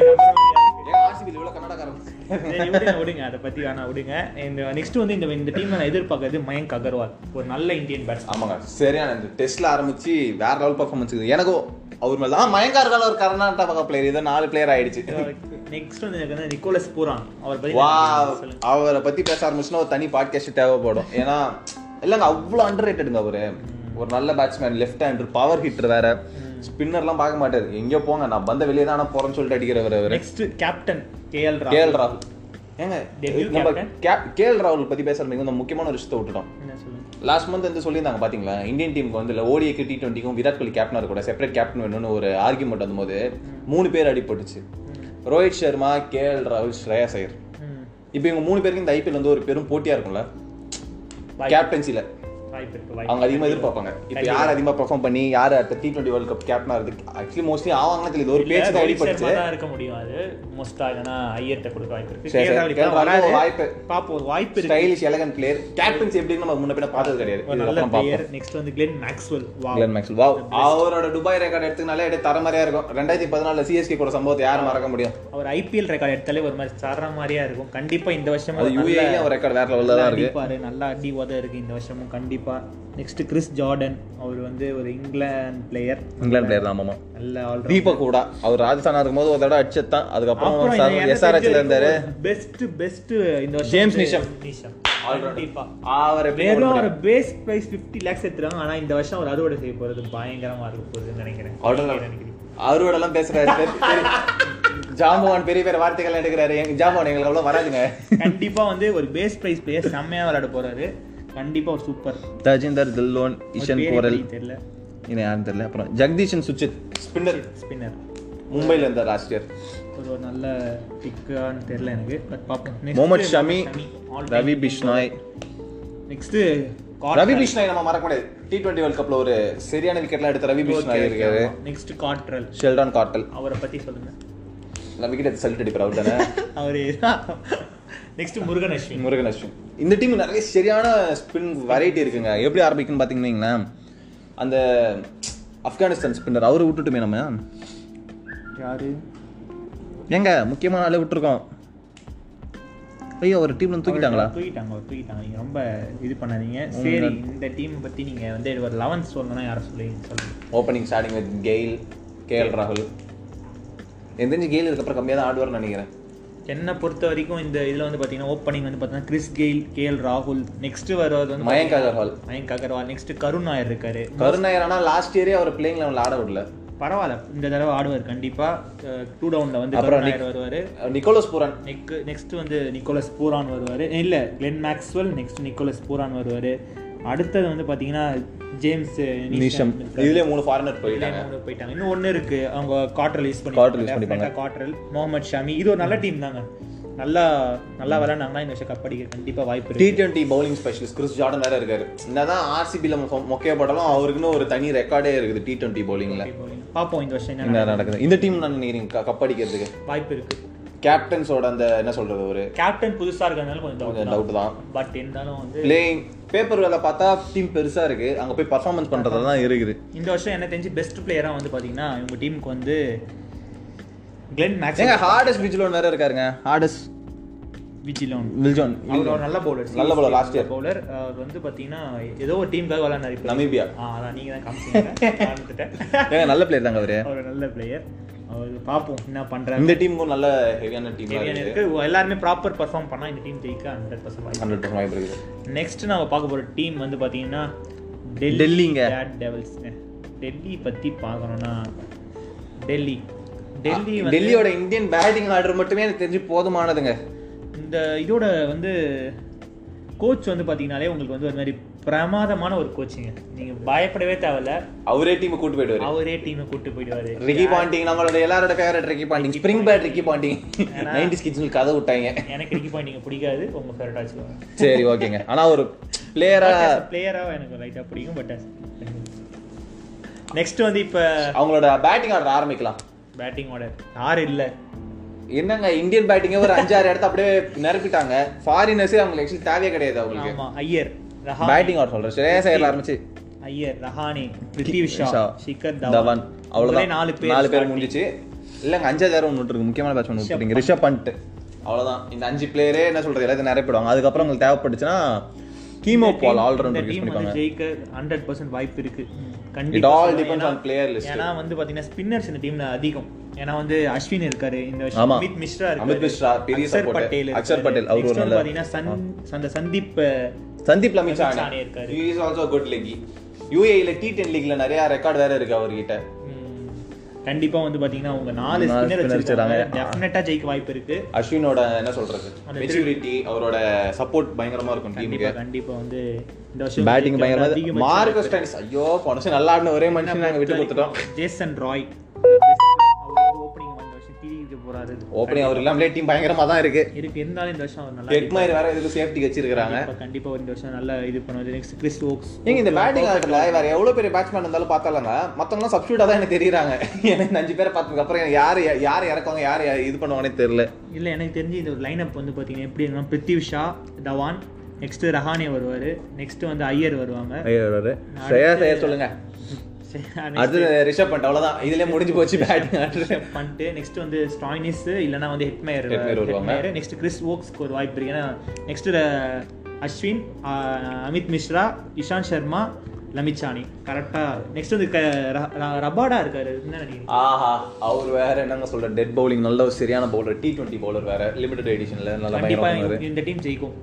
விடுங்க அதை பத்தி வேணா விடுங்க. இந்த நெக்ஸ்ட் வந்து இந்த இந்த டீம்ல நான் எதிர்பார்க்கறது மயங்க் அகர்வால் ஒரு நல்ல இந்தியன் பேட்ஸ்மேன் ஆமாங்க. சரியான இந்த டெஸ்ட்ல ஆரம்பிச்சு வேற லெவல் பர்ஃபார்மன்ஸ் எனக்கும் அவர் மேல தான் மயங்கார் ஒரு கர்நாடகா பிளேயர் இதை நாலு பிளேயர் ஆயிடுச்சு. நெக்ஸ்ட் வந்து நிக்கோலஸ் பூரான். அவர் வா அவரை பத்தி பேச ஆரம்பிச்சுன்னா ஒரு தனி பாட்காஸ்ட் தேவைப்படும். ஏன்னா இல்லைங்க அவ்வளோ அண்டர் ரேட்டடுங்க அவரு ஒரு நல்ல batsman left hander power hitter வேற. ஸ்பின்னர்லாம் பார்க்க மாட்டாரு. எங்கேயோ போங்க நான் பந்த வெளியே தானே போறேன்னு சொல்லிட்டு அடிக்கிறவர் அவரு. நெக்ஸ்ட் கேப்டன் கேஎல் கே ராகுல் ஏங்க நம்ம captain? கே எல் ராகுல் பத்தி பேசுறது இந்த முக்கியமான ஒரு விஷயத்தை விட்டுட்டோம். லாஸ்ட் மந்த் வந்து சொல்லியிருந்தாங்க பாத்தீங்களா? இந்தியன் டீமுக்கு வந்து இல்லை ஓடிக்கு டி டுவெண்ட்டிக்கும் விராட் கோலி கேப்டனாக கூட செப்பரேட் கேப்டன் வேணும்னு ஒரு ஆர்குமெண்ட் வந்தபோது மூணு பேர் அடிபட்டுச்சு. ரோஹித் சர்மா கே எல் ராகுல் ஸ்ரேயா ஐயர். இப்போ இவங்க மூணு பேருக்கு இந்த ஐபிஎல் வந்து ஒரு பெரும் போட்டியா இருக்கும்ல? வாய்ப்பு- அவங்க அதிகமா எதிர்பார்ப்பாங்க. இப்போ யார் அதிகமா பெர்ஃபார்ம் பண்ணி யார் அடுத்த டி டுவெண்ட்டி வேர்ல்ட் கப் கேப்டனா இருக்கு? ஆக்சுவலி மோஸ்ட்லி ஆவாங்கன்னு தெரியல ஒரு பேச்சு தான் தான் இருக்க முடியும் அது. மோஸ்டா இல்லைன்னா ஐயர்ட்ட கொடுக்க வாய்ப்பு இருக்கு. வாய்ப்பு. பாப்போம் ஒரு வாய்ப்பு ஸ்டைலிஷ் எலகன் பிளேயர் கேப்டன்சி எப்படின்னு நம்ம முன்ன பின்ன பார்த்தது கிடையாது. நல்ல பிளேயர் நெக்ஸ்ட் வந்து கிளென் மேக்ஸ்வெல் வா கிளென் மேக்ஸ்வெல் வாவ் அவரோட துபாய் ரெக்கார்ட் எடுத்துனாலே அப்படியே தரமாரியா இருக்கும். ரெண்டாயிரத்தி பதினாலுல சிஎஸ்கே கூட சம்பவத்தை யாரும் மறக்க முடியும். அவர் ஐபிஎல் ரெக்கார்ட் எடுத்தாலே ஒரு மாதிரி சர்ற மாதிரியா இருக்கும். கண்டிப்பா இந்த நல்ல- யூஏல ஒரு ரெக்கார்ட் வேற லெவல்ல தான் இருக்கு. நல்லா அடி உத இருக்கு இந்த வருஷமும் கண்டிப்பா நெக்ஸ்ட் கிறிஸ் ஜார்டன் அவர் வந்து ஒரு இங்கிலாந்து பிளேயர் இங்கிலாந்து பிளேயர் தான் ஆமாமா. நல்ல ஆல் தீபக் கூட. அவர் ராஜஸ்தானா இருக்கும்போது ஒரு தடவை அடிச்சதான் அதுக்கப்புறம் எஸ்ஆர்ஹெச்ல இருந்தாரு. பெஸ்ட் பெஸ்ட் இந்த வருஷம் ஜேம்ஸ் நிஷம். நிஷம் அவர் வெறும் ஒரு பேஸ் பிரைஸ் 50 லேக்ஸ் எடுத்துறாங்க ஆனா இந்த வருஷம் அவர் அறுவடை செய்ய போறது பயங்கரமா இருக்க போகுதுன்னு நினைக்கிறேன். நினைக்கிறேன். அவரோட எல்லாம் பேசுறாரு. ஜாம்பவான் பெரிய பெரிய வார்த்தைகள் எடுக்கிறாரு. எங்க ஜாம்பவான் எங்களுக்கு வராதுங்க. கண்டிப்பா வந்து ஒரு பேஸ் பிரைஸ் பிளேயர் செம்மையா விளையாட போறாரு. கண்டிப்பா ஒரு சூப்பர். தஜிந்தர் தில்லோன் இஷன் கோரல். தெரியல. இன்னும் யாரும் தெரியல. அப்புறம் ஜெகதீஷன் சுச்சித். ஸ்பின்னர் ஸ்பின்னர் மும்பைல இருந்த லாஸ்ட் இயர் ஒரு நல்ல பிக்கான்னு தெரியல எனக்கு பட் பாப்போம். முகமது ஷமி ரவி பிஷ்னாய். நெக்ஸ்ட் ரவி பிஷ்னாய் நம்ம மறக்க முடியாது டி டுவெண்ட்டி வேர்ல்ட் கப்ல ஒரு சரியான விக்கெட்லாம் எடுத்த ரவி பிஷ்னாய் இருக்காரு. நெக்ஸ்ட் காட்ரல் ஷெல்டான் கார்டல் அவரை பத்தி சொல்லுங்க. நான் விக்கெட் எடுத்து சல்ட் அடிப்பார் அவர் தானே? அவரு நெக்ஸ்ட் முருகன் அஸ்வின் முருகன் அஸ்வின் இந்த டீம் நிறைய சரியான ஸ்பின் வெரைட்டி இருக்குங்க. எப்படி ஆரம்பிக்குன்னு பார்த்தீங்கன்னா அந்த ஆப்கானிஸ்தான் ஸ்பின்னர் அவரை விட்டுட்டுமே நம்ம. யாரு? ஏங்க முக்கியமான ஆளை விட்டுருக்கோம். ஐயோ ஒரு டீம்ல தூக்கிட்டாங்களா? தூக்கிட்டாங்க தூக்கிட்டாங்க. நீங்க ரொம்ப இது பண்ணாதீங்க. சரி இந்த டீம் பத்தி நீங்க வந்து ஒரு லெவன்த் சொல்லணும்னா யாரை சொல்லி சொல்லுங்க. Opening starting with Gayle KL ராகுல் தெரிஞ்சு கெயில் இதுக்கப்புறம் கம்மியாக தான் ஆடுவார்னு நினைக்கிறேன். என்னை பொறுத்த வரைக்கும் இந்த இதுல வந்து பாத்தீங்கன்னா ஓப்பனிங் வந்து பாத்தீங்கன்னா கிறிஸ் கெயில் கேஎல் ராகுல் நெக்ஸ்ட் வரது வந்து மயங்க் அகர்வால். மயங்க் அகர்வால். நெக்ஸ்ட் கருண் நாயர் இருக்காரு. கருணாயர் ஆனால் லாஸ்ட் இயரே அவர் பிளேயிங் லெவலில் ஆட விடல. பரவாயில்ல. இந்த தடவை ஆடுவார் கண்டிப்பா. டூ டவுன்ல வந்து அப்புறம் கருண் நாயர் வருவாரு. Nicholas Pooran. நெக் நெக்ஸ்ட் வந்து நிக்கோலஸ் பூரான் வருவார். இல்லை Glenn Maxwell next Nicholas Pooran வருவார். அடுத்தது வந்து பார்த்தீங்கன்னா ஜேம்ஸ் நிஷம். இதுலயே மூணு ஃபாரினர் போயிட்டாங்க. மூணு போயிட்டாங்க. இன்னும் ஒன்று இருக்கு. அவங்க காட்ரல் யூஸ் Cottrell use பண்ணிப்பாங்க. காட்ரல் முகமது ஷமி இது ஒரு நல்ல டீம் தாங்க. நல்லா நல்லா விளையாண்டாங்கன்னா இந்த வருஷம் கப் அடிக்க கண்டிப்பாக வாய்ப்பு T twenty bowling specialist Chris Jordan வேற இருக்காரு. என்னதான் ஆர்சிபியில் மொக்கைய போட்டாலும் அவருக்குன்னு ஒரு தனி ரெக்கார்டே இருக்குது டி டுவெண்ட்டி பவுலிங்ல பார்ப்போம் இந்த வருஷம் என்ன நடக்குது? இந்த டீம் நான் நினைக்கிறீங்க கப் அடிக்கிறதுக்கு வாய்ப்பு இருக்கு. கேப்டன்ஸோட அந்த என்ன சொல்றது ஒரு கேப்டன் புதுசா இருக்கிறதுனால கொஞ்சம் டவுட் தான். பட் இருந்தாலும் வந்து பிளேயிங் பேப்பர் வேலை பார்த்தா டீம் பெருசா இருக்கு. அங்க போய் பர்ஃபார்மன்ஸ் பண்றது தான் இருக்குது. இந்த வருஷம் என்ன தெரிஞ்சு பெஸ்ட் பிளேயரா வந்து பாத்தீங்கன்னா இவங்க டீமுக்கு வந்து கிளென் மேக்ஸ் ஏங்க ஹார்டஸ்ட் விஜிலோன் வேற இருக்காருங்க. ஹார்டஸ்ட் விஜிலோன் வில்ஜோன் அவர் நல்ல பவுலர் நல்ல bowler, last year. பவுலர் அவர் வந்து பாத்தீங்கன்னா ஏதோ ஒரு டீமுக்காக விளையாடுறாரு நமீபியா ஆ அதான் நீங்க தான் காமிச்சீங்க நல்ல பிளேயர் தாங்க அவரு. அவர் நல்ல பிளேயர் பார்ப்போம் என்ன பண்றாரு. இந்த டீமும் நல்ல ஹெவியான டீம் Heavy-ஆன இருக்கு. எல்லாருமே ப்ராப்பர் பர்ஃபார்ம் பண்ணா இந்த டீம் ஜெயிக்க ஹண்ட்ரட் பர்சன்ட் ஹண்ட்ரட் பர்சன்ட் வாய்ப்பு இருக்குது நெக்ஸ்ட் நம்ம பார்க்க போற டீம் வந்து பாத்தீங்கன்னா டெல்லிங்க. டெவில்ஸ்ங்க டெல்லி பத்தி பார்க்கணும்னா டெல்லி. டெல்லி டெல்லியோட இந்தியன் பேட்டிங் ஆர்டர் மட்டுமே எனக்கு தெரிஞ்சு போதுமானதுங்க. இந்த இதோட வந்து கோச் வந்து பாத்தீங்கன்னாலே உங்களுக்கு வந்து ஒரு மாதிரி பிரமாதமான ஒரு கோச்சிங்க நீங்க பயப்படவே தேவையில்ல. அவரே டீம் கூட்டு போயிடுவாரு. அவரே டீமை கூட்டு போயிடுவாரு. ரிக்கி பாண்டிங் நம்மளோட எல்லாரோட favourite Ricky Ponting spring bat Ricky Ponting ninety skits கதை விட்டாங்க. எனக்கு இருக்கு பாயிண்ட் பிடிக்காது உங்க ஃபேவரட் வச்சுக்கோங்க. சரி ஓகேங்க ஆனா ஒரு பிளேயரா பிளேயரா எனக்கு லைட்டா பிடிக்கும் பட் நெக்ஸ்ட் வந்து இப்ப அவங்களோட பேட்டிங் ஆர்டர் ஆரம்பிக்கலாம். பேட்டிங் ஆர்டர் யார் இல்ல. என்னங்க இந்தியன் பேட்டிங்க ஒரு அஞ்சாறு இடத்த அப்படியே நிரப்பிட்டாங்க. ஃபாரினர்ஸே அவங்களுக்கு ஆக்சுவலி தேவையே கிடையாது அவங்களுக்கு. ஐயர். பேட்டிங் ஆர் சொல்றேன். ஸ்ரேயஸ் ஐயர்ல ஆரம்பிச்சு. ஐயர் ரஹானே பிருத்திவி ஷா ஷிகர் தவன். அவ்வளவுதான். நாலு பேர் நாலு பேர் முடிஞ்சிச்சு. இல்லங்க அஞ்சாவது யாரும் ஒன்று இருக்கு முக்கியமான பேட்ஸ்மேன் விட்டுறீங்க ரிஷப் பண்ட். அவ்வளவுதான். இந்த அஞ்சு பிளேயரே என்ன சொல்றது? எல்லாத்தையும் நிறைய போடுவாங்க. அதுக்கப்புறம் உங்களுக்கு தேவைப்பட்டுச்சுன்னா கீமோ பால் ஆல்ரவுண்டர் யூஸ் பண்ணிப்பாங்க ஜெயிக்க ஹண்ட்ரட் பர்சன்ட் வாய்ப்பு இருக்கு. கண்டிப்பா all. Depends on player list ஏன்னா வந்து பாத்தீங்கன்னா ஸ்பின்னர்ஸ் இந்த டீம்ல அதிகம். ஏன்னா வந்து அஸ்வின் இருக்காரு. இந்த வருஷம். அமித் மிஸ்ரா இருக்காரு. அமித் மிஸ்ரா, பெரிய support. பட்டேல் அக்ஷர். பட்டேல், அவரு ஒரு நல்ல- பாத்தீங்கன்னா சந்த்- அந்த சந்தீப் சந்தீப் லமிச்சானே இருக்காரு. He is also good leggie யூஏல T ten லீக்ல நிறைய ரெக்கார்ட் வேற இருக்கு அவர்கிட்ட. ம், கண்டிப்பா வந்து பாத்தீங்கன்னா அவங்க நாலு ஸ்பின்னர் வச்சிருக்காங்க. டெஃபினட்டா ஜெயிக்க வாய்ப்பு இருக்கு. அஸ்வினோட என்ன சொல்றது? அந்த மெச்சூரிட்டி அவரோட சப்போர்ட் பயங்கரமா இருக்கும் கண்டிப்பா டீமுக்கு கண்டிப்பா வந்து இந்த வருஷம் பேட்டிங் பயங்கரமா மார்க்கஸ் ஐயோ போன வருஷம் நல்லா ஆடின ஒரே மனுஷன் நாங்க விட்டு கொடுத்துட்டோம். ஜேசன் ராய் போறாரு. ஓப்பனிங் அவர் இல்லாமலே டீம் பயங்கரமா தான் இருக்கு. இருக்கு இருந்தாலும் இந்த வருஷம் நல்லா ஹெட்மயர் வேற இதுக்கு சேஃப்டி வச்சிருக்காங்க கண்டிப்பா இந்த வருஷம் நல்லா இது பண்ணுவாரு. நெக்ஸ்ட் கிறிஸ் ஓக்ஸ் ஏங்க இந்த பேட்டிங் ஆகல வேற எவ்வளவு பெரிய பேட்ஸ்மேன் இருந்தாலும் பார்த்தாலங்க மத்தவங்க சப்ஸ்டியூட்டா தான் எனக்கு தெரியுறாங்க எனக்கு அஞ்சு பேரை பார்த்ததுக்கு அப்புறம் யாரு யார் இறக்குவாங்க யார் இது பண்ணுவாங்கன்னே தெரியல. இல்ல எனக்கு தெரிஞ்சு இந்த லைனப் வந்து பாத்தீங்கன்னா எப்படி இருந்தாலும் பிருத்திவ் ஷா தவான் நெக்ஸ்ட் ரஹானே வருவாரு. நெக்ஸ்ட் வந்து ஐயர் வருவாங்க. ஐயர் சொல்லுங்க. அடுத்து ரிஷப் பண்ணிட்டு அவ்வளவுதான். இதுலயே முடிஞ்சு போச்சு பேட்டிங் பண்ணிட்டு நெக்ஸ்ட் வந்து ஸ்டாய்னிஸ் இல்லனா வந்து ஹெட்மேயர் ஹெட்மேயர் நெக்ஸ்ட் கிறிஸ் ஓக்ஸ்க்கு ஒரு வாய்ப்பு இருக்கு. ஏன்னா நெக்ஸ்ட் அஸ்வின் அமித் மிஸ்ரா இஷாந்த் சர்மா லமிச்சானி கரெக்டா நெக்ஸ்ட் வந்து ரபாடா இருக்காரு. என்ன ஆஹா அவர் வேற என்னங்க சொல்ற டெட் பவுலிங் நல்ல ஒரு சரியான பவுலர் டி டுவெண்ட்டி பவுலர் வேற. லிமிடெட் எடிஷன்ல நல்லா. இந்த டீம் ஜெயிக்கும்.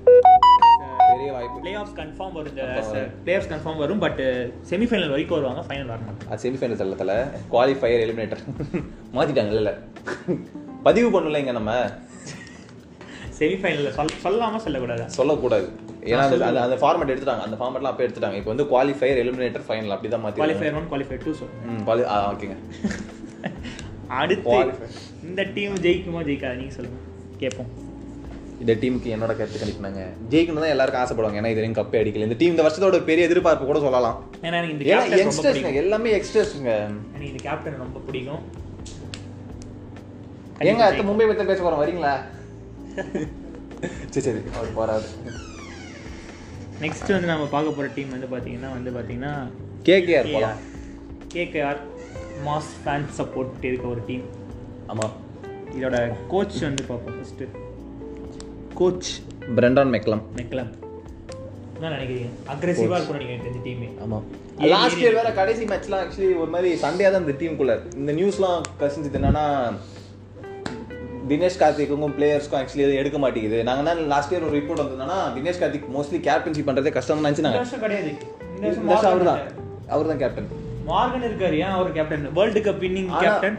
வாய்ப்பு பிளே ஆஃப்ஸ் கன்ஃபார்ம் வரும். இந்த பிளேயர்ஸ் கன்ஃபார்ம் வரும் பட் செமிஃபைனல் வரைக்கும் வருவாங்க ஃபைனல் வரணும் அது செமிஃபைனல் தள்ளத்தில் குவாலிஃபயர் எலிமினேட்டர் மாத்திட்டாங்கல்ல இல்ல. பதிவு பண்ணல இங்க நம்ம. செமிஃபைனல்ல சொல் சொல்லாம சொல்லக்கூடாது? சொல்லக்கூடாது. ஏன்னா அந்த- அந்த ஃபார்மேட் எடுத்துட்டாங்க. அந்த ஃபார்மேட்லாம் அப்போ எடுத்துட்டாங்க. இப்போ வந்து குவாலிஃபயர் எலிமினேட்டர் ஃபைனல் அப்படி தான் மாற்றி qualifier one qualifier two quali- ah ஓகேங்க அடுத்து Qualifier. இந்த டீம் ஜெயிக்குமா ஜெயிக்காது? நீங்க சொல்லுங்க. கேட்போம் இந்த டீமுக்கு என்னோட கருத்து கணிப்புனாங்க. ஜெயிக்கணும் தான் எல்லாருக்கும் ஆசைப்படுவாங்க. ஏன்னா இது வரைக்கும் கப்பே அடிக்கல. இந்த டீம் இந்த வருஷத்தோட பெரிய எதிர்பார்ப்பு கூட சொல்லலாம். ஏன்னா எனக்கு இந்த யங்ஸ்டர்ஸ்ங்க எல்லாமே யங்ஸ்டர்ஸ்ங்க எனக்கு இந்த கேப்டன் ரொம்ப பிடிக்கும். ஏங்க அடுத்து மும்பை பத்தி பேச போறோம். வரீங்களா? சரி சரி. அவர் போறாரு. நெக்ஸ்ட் வந்து நம்ம பார்க்க போற டீம் வந்து பாத்தீங்கன்னா வந்து பாத்தீங்கன்னா கேகேஆர் போலாம். கேகேஆர் மாஸ் ஃபேன் சப்போர்ட் இருக்க ஒரு டீம் ஆமா. இதோட கோச் வந்து பார்ப்போம் first coach Brendon McCullum McCullum என்ன நினைக்கிறீங்க? அக்ரெசிவா இருக்கும் நினைக்கிறேன் இந்த டீமே ஆமா. லாஸ்ட் இயர் வேற கடைசி மேட்ச்லாம் ஆக்சுவலி ஒரு மாதிரி சண்டையா தான் இந்த டீமுக்குள்ள இந்த நியூஸ்லாம் கசிஞ்சது என்னன்னா தினேஷ் கார்த்திக்குக்கும் பிளேயர்ஸ்க்கும் ஆக்சுவலி எதுவும் எடுக்க மாட்டேங்குது. நாங்க தான் லாஸ்ட் இயர் ஒரு ரிப்போர்ட் வந்ததுன்னா தினேஷ் கார்த்திக் மோஸ்ட்லி கேப்டன்சி பண்றதே கஷ்டம் வருஷம் கிடையாது. அவர் தான் அவர் தான் கேப்டன் மார்கன் இருக்காரு. ஏன் அவர் captain world cup winning captain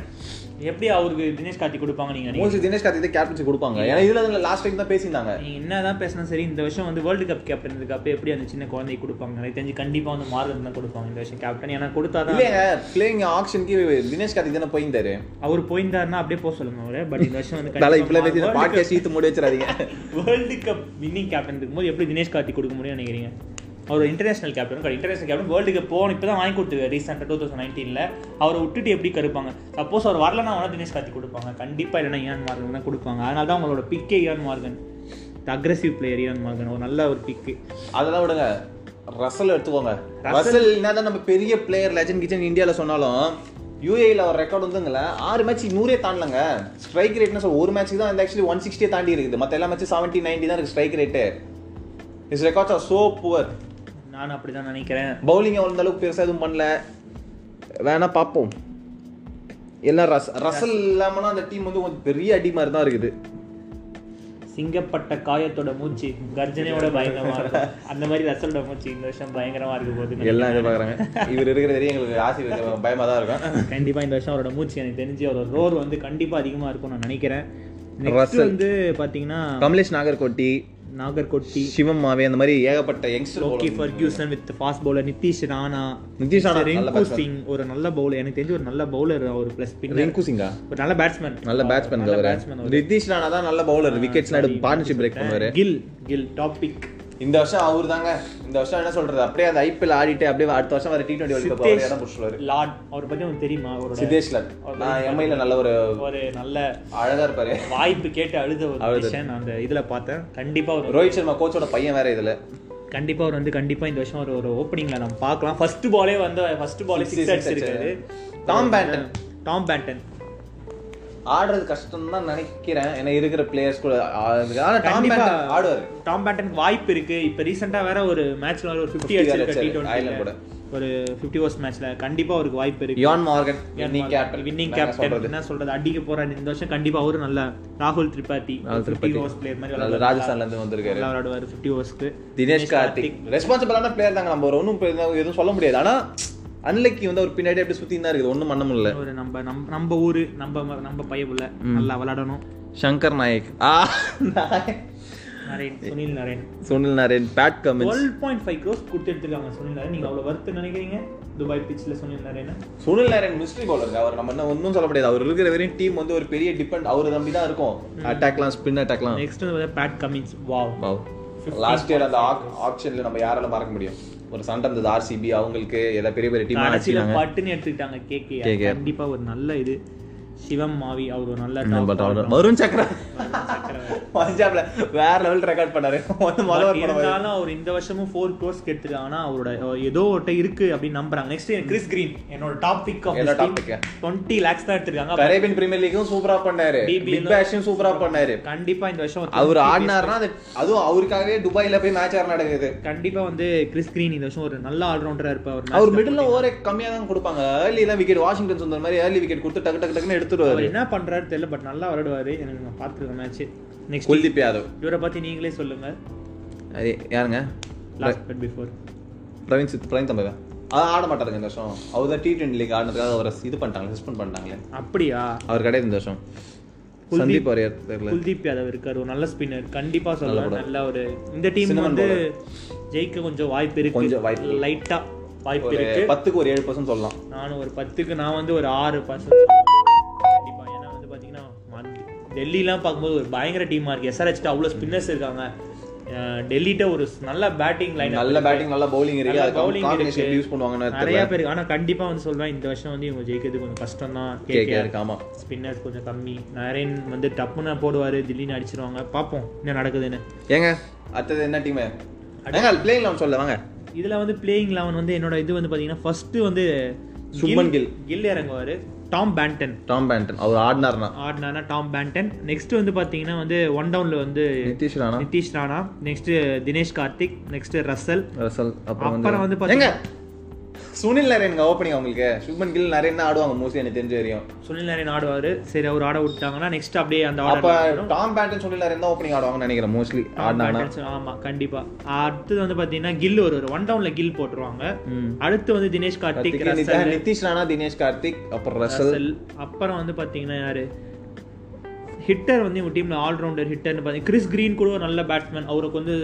எப்படி அவருக்கு தினேஷ் கார்த்திக் கொடுப்பாங்க நீங்க? மோஸ்ட்லி தினேஷ் கார்த்திக் கேப்டன்சி கொடுப்பாங்க. ஏன்னா இதுல லாஸ்ட் டைம் தான் பேசியிருந்தாங்க. நீங்க என்னதான் பேசினா சரி இந்த வருஷம் வந்து வேர்ல்டு கப் கேப்டன் இதுக்கு எப்படி அந்த சின்ன குழந்தைக்கு கொடுப்பாங்க? எனக்கு தெரிஞ்சு கண்டிப்பா வந்து மார்கன் தான் கொடுப்பாங்க இந்த வருஷம் கேப்டன் ஏன்னா கொடுத்தாதான் இல்லைங்க பிளேயிங் ஆக்ஷனுக்கு தினேஷ் கார்த்திக் தானே போயிருந்தாரு. அவர் போயிருந்தாருன்னா அப்படியே போக சொல்லுங்க அவரு. பட் இந்த வருஷம் வந்து தலை இப்பல பேசி பாட்காஸ்ட் ஈத்து மூடி வச்சிடாதீங்க. வேர்ல்டு கப் வின்னிங் கேப்டன் இருக்கும்போது எப்படி தினேஷ் கார்த்திக் கொடுக்க முடியும்னு நினைக்கிறீங்க? அவர் international captain international captain world cup போகணும். இப்போ தான் வாங்கி கொடுத்துருக்காரு ரீசெண்டாக டூ தௌசண்ட் நைன்டீனில் அவரை விட்டுட்டு எப்படி கருப்பாங்க? சப்போஸ் அவர் வரலன்னா அவனா தினேஷ் கார்த்திக் கொடுப்பாங்க. கண்டிப்பாக இல்லைன்னா இயான் மார்கன் தான் கொடுப்பாங்க. அதனால தான் அவங்களோட பிக்கே Eoin Morgan aggressive player Eoin Morgan ஒரு நல்ல ஒரு பிக்கு அதெல்லாம் விடுங்க. ரசல் எடுத்துக்கோங்க. ரசல் என்னதான் நம்ம பெரிய பிளேயர் லெஜண்ட் கிச்சன் இந்தியால சொன்னாலும் யூஏல ஒரு ரெக்கார்ட் வந்துங்கள ஆறு மேட்ச் நூறே தாண்டலங்க. ஸ்ட்ரைக் ரேட்னு சொல்ல ஒரு மேட்ச்சுக்கு தான் ஆக்சுவலி ஒன் சிக்ஸ்டியே தாண்டி இருக்குது. மற்ற எல்லா மேட்ச் செவன்ட்டி நைன்டி தான் இருக்கு strike rate is records are so poor நான் அப்படி தான் நினைக்கிறேன் பவுலிங் அந்த அளவுக்கு பெருசா எதுவும் பண்ணல. வேணா பார்ப்போம். எல்லாம் ரஸ் ரசல் இல்லாமனா அந்த டீம் வந்து கொஞ்சம் பெரிய அடி மாதிரி தான் இருக்குது. சிங்கப்பட்ட காயத்தோட மூச்சு கர்ஜனையோட பயங்கரமா இருக்கும். அந்த மாதிரி ரசலோட மூச்சு இந்த வருஷம் பயங்கரமா இருக்க போகுது எல்லாம் எதிர்பார்க்குறாங்க இவர் இருக்கிற வரையும் எங்களுக்கு ஆசை பயமா தான் இருக்கும். கண்டிப்பா இந்த வருஷம் அவரோட மூச்சு எனக்கு தெரிஞ்சு அவரோட ரோர் வந்து கண்டிப்பா அதிகமா இருக்கும் நான் நினைக்கிறேன். Next Russell. வந்து பாத்தீங்கன்னா கமலேஷ் நாகர்கோட்டி. நாகர்கோட்டி சிவம் மாவே அந்த மாதிரி ஏகப்பட்ட youngster Lockie Ferguson with fast bowler Nitish Rana Nitish Rana Rinku. Singh ஒரு நல்ல பவுலர் எனக்கு தெரிஞ்சு ஒரு நல்ல பவுலர் அவர் பிளஸ் பின்னர் ரிங்கு சிங்கா ஒரு நல்ல பேட்ஸ்மேன் நல்ல பேட்ஸ்மேன் அவர். பேட்ஸ்மேன் நிதிஷ் ராணா தான் நல்ல பவுலர் விக்கெட்ஸ்லாம் எடுத்து பார்ட்னர்ஷிப் பிரேக் பண்ணுவாரு. கில் கில் டாபிக் இந்த வருஷம் அவர் தாங்க இந்த வருஷம் என்ன சொல்றது? அப்படியே அந்த ஐபிஎல் ஆடிட்டு அப்படியே அடுத்த வருஷம் வர டி டுவெண்ட்டி வேர்ல்ட் கப் இடம் பிடிச்சிருவாரு. லார்ட் அவரை பத்தி உங்களுக்கு தெரியுமா? அவரோட சிதேஷ் லால் நான் எம்ஐல நல்ல ஒரு ஒரு நல்ல அழகா இருப்பாரு. வாய்ப்பு கேட்டு அழுத ஒரு. விஷயம் அந்த இதுல பார்த்தேன். கண்டிப்பா ஒரு ரோஹித் சர்மா கோச்சோட பையன் வேற இதுல. கண்டிப்பா அவர் வந்து கண்டிப்பா இந்த வருஷம் ஒரு ஒரு ஓப்பனிங்ல நம்ம பார்க்கலாம். ஃபர்ஸ்ட் பாலே வந்து ஃபர்ஸ்ட் பாலே சிக்ஸ் அடிச்சிருக்காரு. Tom Banton. டாம் பேண்டன் ஆடுறது கஷ்டம் தான் நினைக்கிறேன். ஏன்னா இருக்கிற பிளேயர்ஸ் கூட ஆடுறதுக்கு. ஆனா டாம் பேண்டன் ஆடுவாரு. டாம் பேட்டனுக்கு வாய்ப்பு இருக்கு. இப்போ ரீசெண்டா வேற ஒரு மேட்ச்ல ஒரு 50 50 அடிச்சிருக்க கூட. ஒரு 50 ஓவர்ஸ் மேட்ச்ல கண்டிப்பா அவருக்கு வாய்ப்பு இருக்கு. Eoin Morgan winning captain winning captain என்ன சொல்றது? அடிக்க போறாரு. இந்த வருஷம் கண்டிப்பா அவரும் நல்ல ராகுல் திரிபாதி ராகுல் 50 திரிபாதி. ஓவர்ஸ் பிளேயர் மாதிரி. ராஜஸ்தான்ல இருந்து வந்திருக்காரு. விளையாடுவாரு. 50 ஓவர்ஸ்க்கு தினேஷ் கார்த்திக். ரெஸ்பான்சிபிளான பிளேயர் தாங்க நம்ம. ஒரு ஒன்றும் எதுவும் சொல்ல முடியாது. ஆனா அன்லைக்கு வந்து அவர் பின்னாடி அப்படியே சுத்தி தான் இருக்குது. ஒன்றும் பண்ண முடியல. ஒரு நம்ம நம்ம நம்ம ஊரு நம்ம நம்ம பையன் நல்லா விளையாடணும். சங்கர் நாயக். ஆ Sunil Narine. Sunil Narine Pat Cummins twelve point five crores கொடுத்து எடுத்துருக்காங்க சுனில் நரேன். நீங்க அவ்வளவு வருத்து நினைக்கிறீங்க? துபாய் பிச்சில் Sunil Narine Sunil Narine mystery bowler அவர் நம்ம என்ன ஒன்றும் சொல்ல முடியாது. அவர் இருக்கிற வரையும் டீம் வந்து ஒரு பெரிய டிபெண்ட் அவர் நம்பி தான் இருக்கும். அட்டாக்லாம் ஸ்பின் அட்டாக்லாம் நெக்ஸ்ட் வந்து Pat Cummins wow wow last year அந்த ஆப்ஷன்ல நம்ம யாரால மறக்க முடியும்? ஒரு சண்டை இருந்தது ஆர்சிபி அவங்களுக்கு ஏதாவது பெரிய பெரிய டீம் பட்டுன்னு எடுத்துக்கிட்டாங்க கேகே. கண்டிப்பா ஒரு நல்ல இது. சிவம் மாவி அவர் ஒரு நல்ல. வருண் சக்கரா. பஞ்சாப்ல வேற லெவல் ரெக்கார்ட் பண்ணாரு. இருந்தாலும் அவர் இந்த வருஷமும் ஃபோர் க்ரோஸ் எடுத்துருக்காங்கன்னா அவரோட அஹ், ஏதோ ஒருட்ட இருக்கு அப்படின்னு நம்புறாங்க. நெக்ஸ்ட் கிறிஸ் கிரீன் என்னோட top pick off? Twenty lakhs தான் எடுத்திருக்காங்க. கரேபியன் பிரீமியர் லீக்கும் சூப்பரா பண்ணாரு. பிக் பேஷும் சூப்பரா பண்ணாரு. கண்டிப்பா இந்த வருஷம் அவர் 20 ஆடினாருன்னா அது அதுவும் அவருக்காகவே துபாயில போய் மேட்ச் ஆர் நடக்குது. கண்டிப்பா வந்து கிறிஸ் கிரீன் இந்த வருஷம் ஒரு நல்ல ஆல்ரவுண்டரா இருப்பார். அவர் மிடில் ஓவரே கம்மியா தான் கொடுப்பாங்க. ஏர்லி தான் விக்கெட் வாஷிங்டன் சொந்த மாதிரி ஏர்லி விக்கெட் கொடுத்து டக்கு டக்கு டக்குன்னு எடுத்துருவாரு அவர் என்ன பண்றாரு தெரியல பட் நல்லா விளையாடுவாரு. எனக்கு நான் பார்த்துருக்கேன் மேட்ச் நெக்ஸ்ட் குல்தீப் யாதவ். இவரை பத்தி நீங்களே சொல்லுங்க. அது யாருங்க? லாஸ்ட் பட் பிஃபோர் பிரவீன் சித் பிரவீன் தம்பவா? அது ஆட மாட்டாருங்க இந்த வருஷம். அவர் தான் டி டுவெண்ட்டி லீக் ஆடினதுக்காக அவரை இது பண்ணிட்டாங்க சஸ்பெண்ட் பண்ணிட்டாங்களே. அப்படியா? அவர் கிடையாது இந்த வருஷம். சந்தீப் வாரியர் தெரியல. குல்தீப் யாதவ் இருக்காரு ஒரு நல்ல ஸ்பின்னர் கண்டிப்பா சொல்லலாம் நல்ல ஒரு இந்த டீம் வந்து ஜெயிக்க கொஞ்சம் வாய்ப்பு இருக்கு. கொஞ்சம் வாய்ப்பு லைட்டா வாய்ப்பு இருக்கு. பத்துக்கு ஒரு ஏழு பர்சன்ட் சொல்லலாம். நானும் ஒரு பத்துக்கு நான் வந்து ஒரு ஆறு பர்சன்ட் டெல்லிலாம் பார்க்கும்போது ஒரு பயங்கர டீமா இருக்கு. எஸ்ஆர்ஹெச் அவ்வளவு ஸ்பின்னர்ஸ் இருக்காங்க. அஹ் டெல்லிட்ட ஒரு நல்ல பேட்டிங் லைன் நல்ல பேட்டிங் நல்ல பவுலிங் இருக்கு. அது இருக்கு. யூஸ் பண்ணுவாங்கன்னு நிறைய பேர் ஆனா கண்டிப்பா வந்து சொல்றேன் இந்த வருஷம் வந்து இவங்க ஜெயிக்கிறது கொஞ்சம் கஷ்டம் தான். கேகே இருக்கு ஆமா. ஸ்பின்னர்ஸ் கொஞ்சம் கம்மி. நரேன் வந்து டப்புன்னு போடுவாரு திடீர்னு அடிச்சிருவாங்க. பார்ப்போம் என்ன நடக்குதுன்னு. ஏங்க அடுத்தது என்ன டீம் ஏங்க பிளேயிங் லெவன் சொல்ல வாங்க. இதுல வந்து பிளேயிங் லெவன் வந்து என்னோட இது வந்து பாத்தீங்கன்னா ஃபர்ஸ்ட் வந்து சுப்மன் கில். கில் இறங்குவாரு. டாம் பேண்டன் டாம் பேண்டன் அவர் ஆடினார்னா. ஆடினானா டாம் பேண்டன் நெக்ஸ்ட் வந்து பாத்தீங்கன்னா வந்து ஒன் டவுன்ல வந்து Nitish Rana. Nitish Rana. Next Dinesh Karthik. Next Russell Russell அப்புறம் வந்து பாத்தீங்கன்னா சுனில் நரேனுங்க ஓப்பனிங் அவங்களுக்கு சுப்மன் கில் நரேன் தான் ஆடுவாங்க மோஸ்ட்லி எனக்கு தெரிஞ்ச வரையும். சுனில் நரேன் ஆடுவாரு. சரி அவர் ஆட விட்டாங்கன்னா நெக்ஸ்ட் அப்படியே அந்த அப்ப டாம் பேண்டன் சுனில் நரேன் தான் ஓப்பனிங் ஆடுவாங்கன்னு நினைக்கிறேன் மோஸ்ட்லி ஆடினாங்கன்னா. ஆமா கண்டிப்பா. அடுத்தது வந்து பாத்தீங்கன்னா கில் ஒரு ஒன் டவுன்ல கில் போட்டுருவாங்க. அடுத்து வந்து தினேஷ் கார்த்திக் நிதிஷ் ராணா தினேஷ் கார்த்திக் அப்புறம் ரசல். அப்புறம் வந்து பாத்தீங்கன்னா யாரு? ஹிட்டர் வந்து இவங்க டீம்ல ஆல்ரவுண்டர் ஹிட்டர்னு பார்த்தீங்கன்னா கிறிஸ் கிரீன் கூட ஒரு நல்ல பேட்ஸ்மேன் அவருக்கு வந்து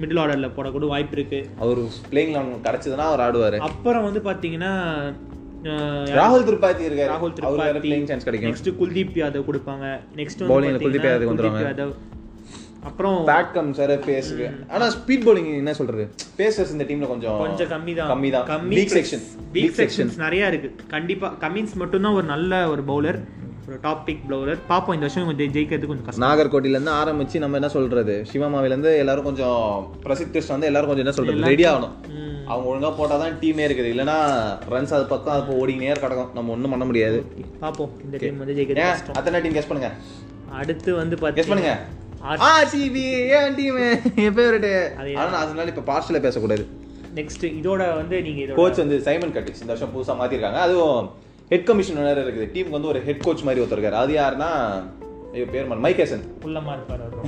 மிடில் ஆர்டர்ல போடக்கூட வாய்ப்பு இருக்கு. அவர் பிளேயிங் லெவன் கிடைச்சதுன்னா அவர் ஆடுவாரு. அப்புறம் வந்து பாத்தீங்கன்னா அஹ், ராகுல் திரிபாதி இருக்காரு. ராகுல் திரிபாதி. பிளேயிங் சான்ஸ் கிடைக்கும். நெக்ஸ்ட் குல்தீப் யாதவ் கொடுப்பாங்க. நெக்ஸ்ட் வந்து குல்தீப் யாதவ் வந்துருவாங்க. அப்புறம் பேட் கம் சார் பேஸுக்கு ஆனா ஸ்பீட் bowling என்ன சொல்றது? பேசர்ஸ் இந்த டீம்ல கொஞ்சம் கொஞ்சம் கம்மி தான் கம்மி தான் வீக் செக்ஷன் வீக் செக்ஷன்ஸ் நிறைய இருக்கு. கண்டிப்பா கமின்ஸ் மட்டும்தான் ஒரு நல்ல ஒரு பவுலர் ஒரு டாப் பிக் பவுலர் பாப்போம் இந்த வருஷம் கொஞ்சம் ஜெயிக்கிறது கொஞ்சம் கஷ்டம். நாகர்கோட்டில இருந்து ஆரம்பிச்சு நம்ம என்ன சொல்றது? சிவமாவில இருந்து எல்லாரும் கொஞ்சம் பிரசித்திஸ்ட் வந்து எல்லாரும் கொஞ்சம் என்ன சொல்றது? ரெடி ஆகணும். அவங்க ஒழுங்கா போட்டாதான் டீமே இருக்குது. இல்லனா ரன்ஸ் அது பக்கம் அது ஓடினே கிடக்கும். நம்ம ஒண்ணும் பண்ண முடியாது. பாப்போம். இந்த டீம் வந்து ஜெயிக்கிறது அத்தனை டீம் கெஸ் பண்ணுங்க. அடுத்து வந்து கெஸ் பண்ணுங்க. ஆர்சிபி ஏன் டீம் என் ஃபேவரட் ஆனா நான் அதனால இப்ப பார்ஷல பேசக்கூடாது. நெக்ஸ்ட் இதோட வந்து நீங்க இதோட கோச் வந்து சைமன் கட்டிஸ் இந்த வருஷம் புதுசா மாத்திருக்காங்க. அதுவும் ஹெட் கமிஷனர் இருக்குது. டீமுக்கு வந்து ஒரு ஹெட் கோச் மாதிரி ஒருத்தர் இருக்காரு. அது யாருன்னா ஐயோ பேர் மறந்து மைக்கேசன் உள்ளமா இருப்பாரு ரொம்ப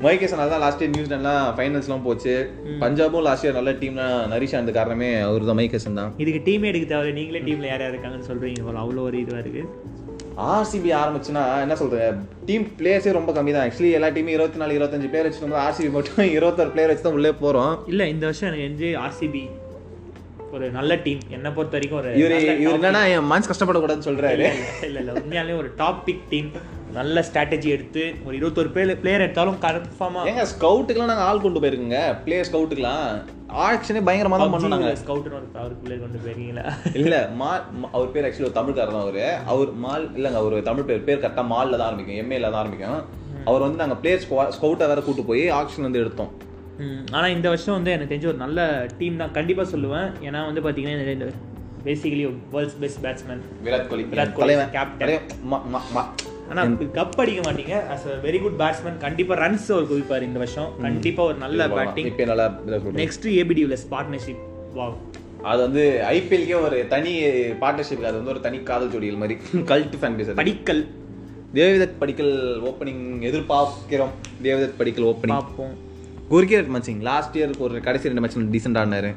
மைக்கேசன் அதான் லாஸ்ட் இயர் நியூசிலாண்ட்லாம் ஃபைனல்ஸ்லாம் போச்சு. பஞ்சாபும் லாஸ்ட் இயர் நல்ல டீம்லாம் நரிஷா இருந்த காரணமே அவர் தான் மைக்கேசன் தான். இதுக்கு டீமே எடுக்க தேவை நீங்களே டீம்ல யார் யார் இருக்காங்கன்னு சொல்றீங்க போல. அவ்வளோ ஒரு இதுவா இருக்கு. ஆர்சிபி ஆரம்பிச்சுன்னா என்ன சொல்றது? டீம் பிளேயர்ஸே ரொம்ப கம்மி தான். ஆக்சுவலி எல்லா டீமும் இருபத்தி நாலு இருபத்தஞ்சு பிளேயர் வச்சுருந்தோம் ஆர்சிபி மட்டும் இருபத்தாறு பிளேயர் வச்சு தான் உள்ளே போறோம். இல்ல இந்த வருஷம் எனக்கு என்ஜே ஆர்சிபி ஒரு நல்ல டீம். என்ன பொறுத்த வரைக்கும் ஒரு இவர் இவர் என்னன்னா என் மனசு கஷ்டப்படக்கூடாதுன்னு சொல்றாரு. இல்ல, இல்ல உண்மையாலே ஒரு டாப் பிக் டீம் நல்ல ஸ்ட்ராட்டஜி எடுத்து ஒரு இருபத்தொரு பேர் பிளேயர் எடுத்தாலும் கன்ஃபார்மா ஏங்க ஸ்கவுட்டுக்குலாம் நாங்கள் ஆள் கொண்டு போயிருக்கோங்க. பிளேயர் ஸ்கவுட்டுக்குலாம் ஆக்ஷனே பயங்கரமாக தான் பண்ணுனாங்க ஸ்கவுட்னு ஒரு அவர் பிளேயர் கொண்டு போயிருக்கீங்களா? இல்ல மா மா- அவர் பேர் ஆக்சுவலி ஒரு தமிழ்காரர் தான் அவரு. அவர் மால் இல்லங்க அவர் தமிழ் பேர் பேர் கரெக்டா மால்ல தான் ஆரம்பிக்கும். எம்ஏல தான் ஆரம்பிக்கும். அவர் வந்து நாங்க பிளேயர் ஸ்கவுட்டை வேற கூட்டு போய் ஆக்ஷன் வந்து எடுத்தோம். ம், ஆனா இந்த வருஷம் வந்து எனக்கு தெரிஞ்ச ஒரு நல்ல டீம் தான். கண்டிப்பா சொல்லுவேன். ஏன்னா வந்து பாத்தீங்கன்னா இந்த basically world's best batsman Virat Kohli. Virat Kohli, தலைவன். captain. தலைவன். ம- ம- ம- ஆனா கப் அடிக்க மாட்டீங்க. As a very good batsman கண்டிப்பா ரன்ஸ் அவர் குவிப்பார் இந்த வருஷம். கண்டிப்பா ஒரு நல்ல batting. Next AB de Villiers partnership வா அது வந்து ஐபிஎல்கே ஒரு தனி பார்ட்னர்ஷிப் அது வந்து ஒரு தனி காதல் ஜோடிகள் மாதிரி. Cult fan base Padikkal. Devdutt Padikkal opening எதிர்பார்க்கிறோம். தேவதத் படிக்கல் ஓப்பனிங் பார்ப்போம். குர்கிரட் மச்சிங் லாஸ்ட் இயர் ஒரு கடைசி ரெண்டு match decent ஆடினாரு.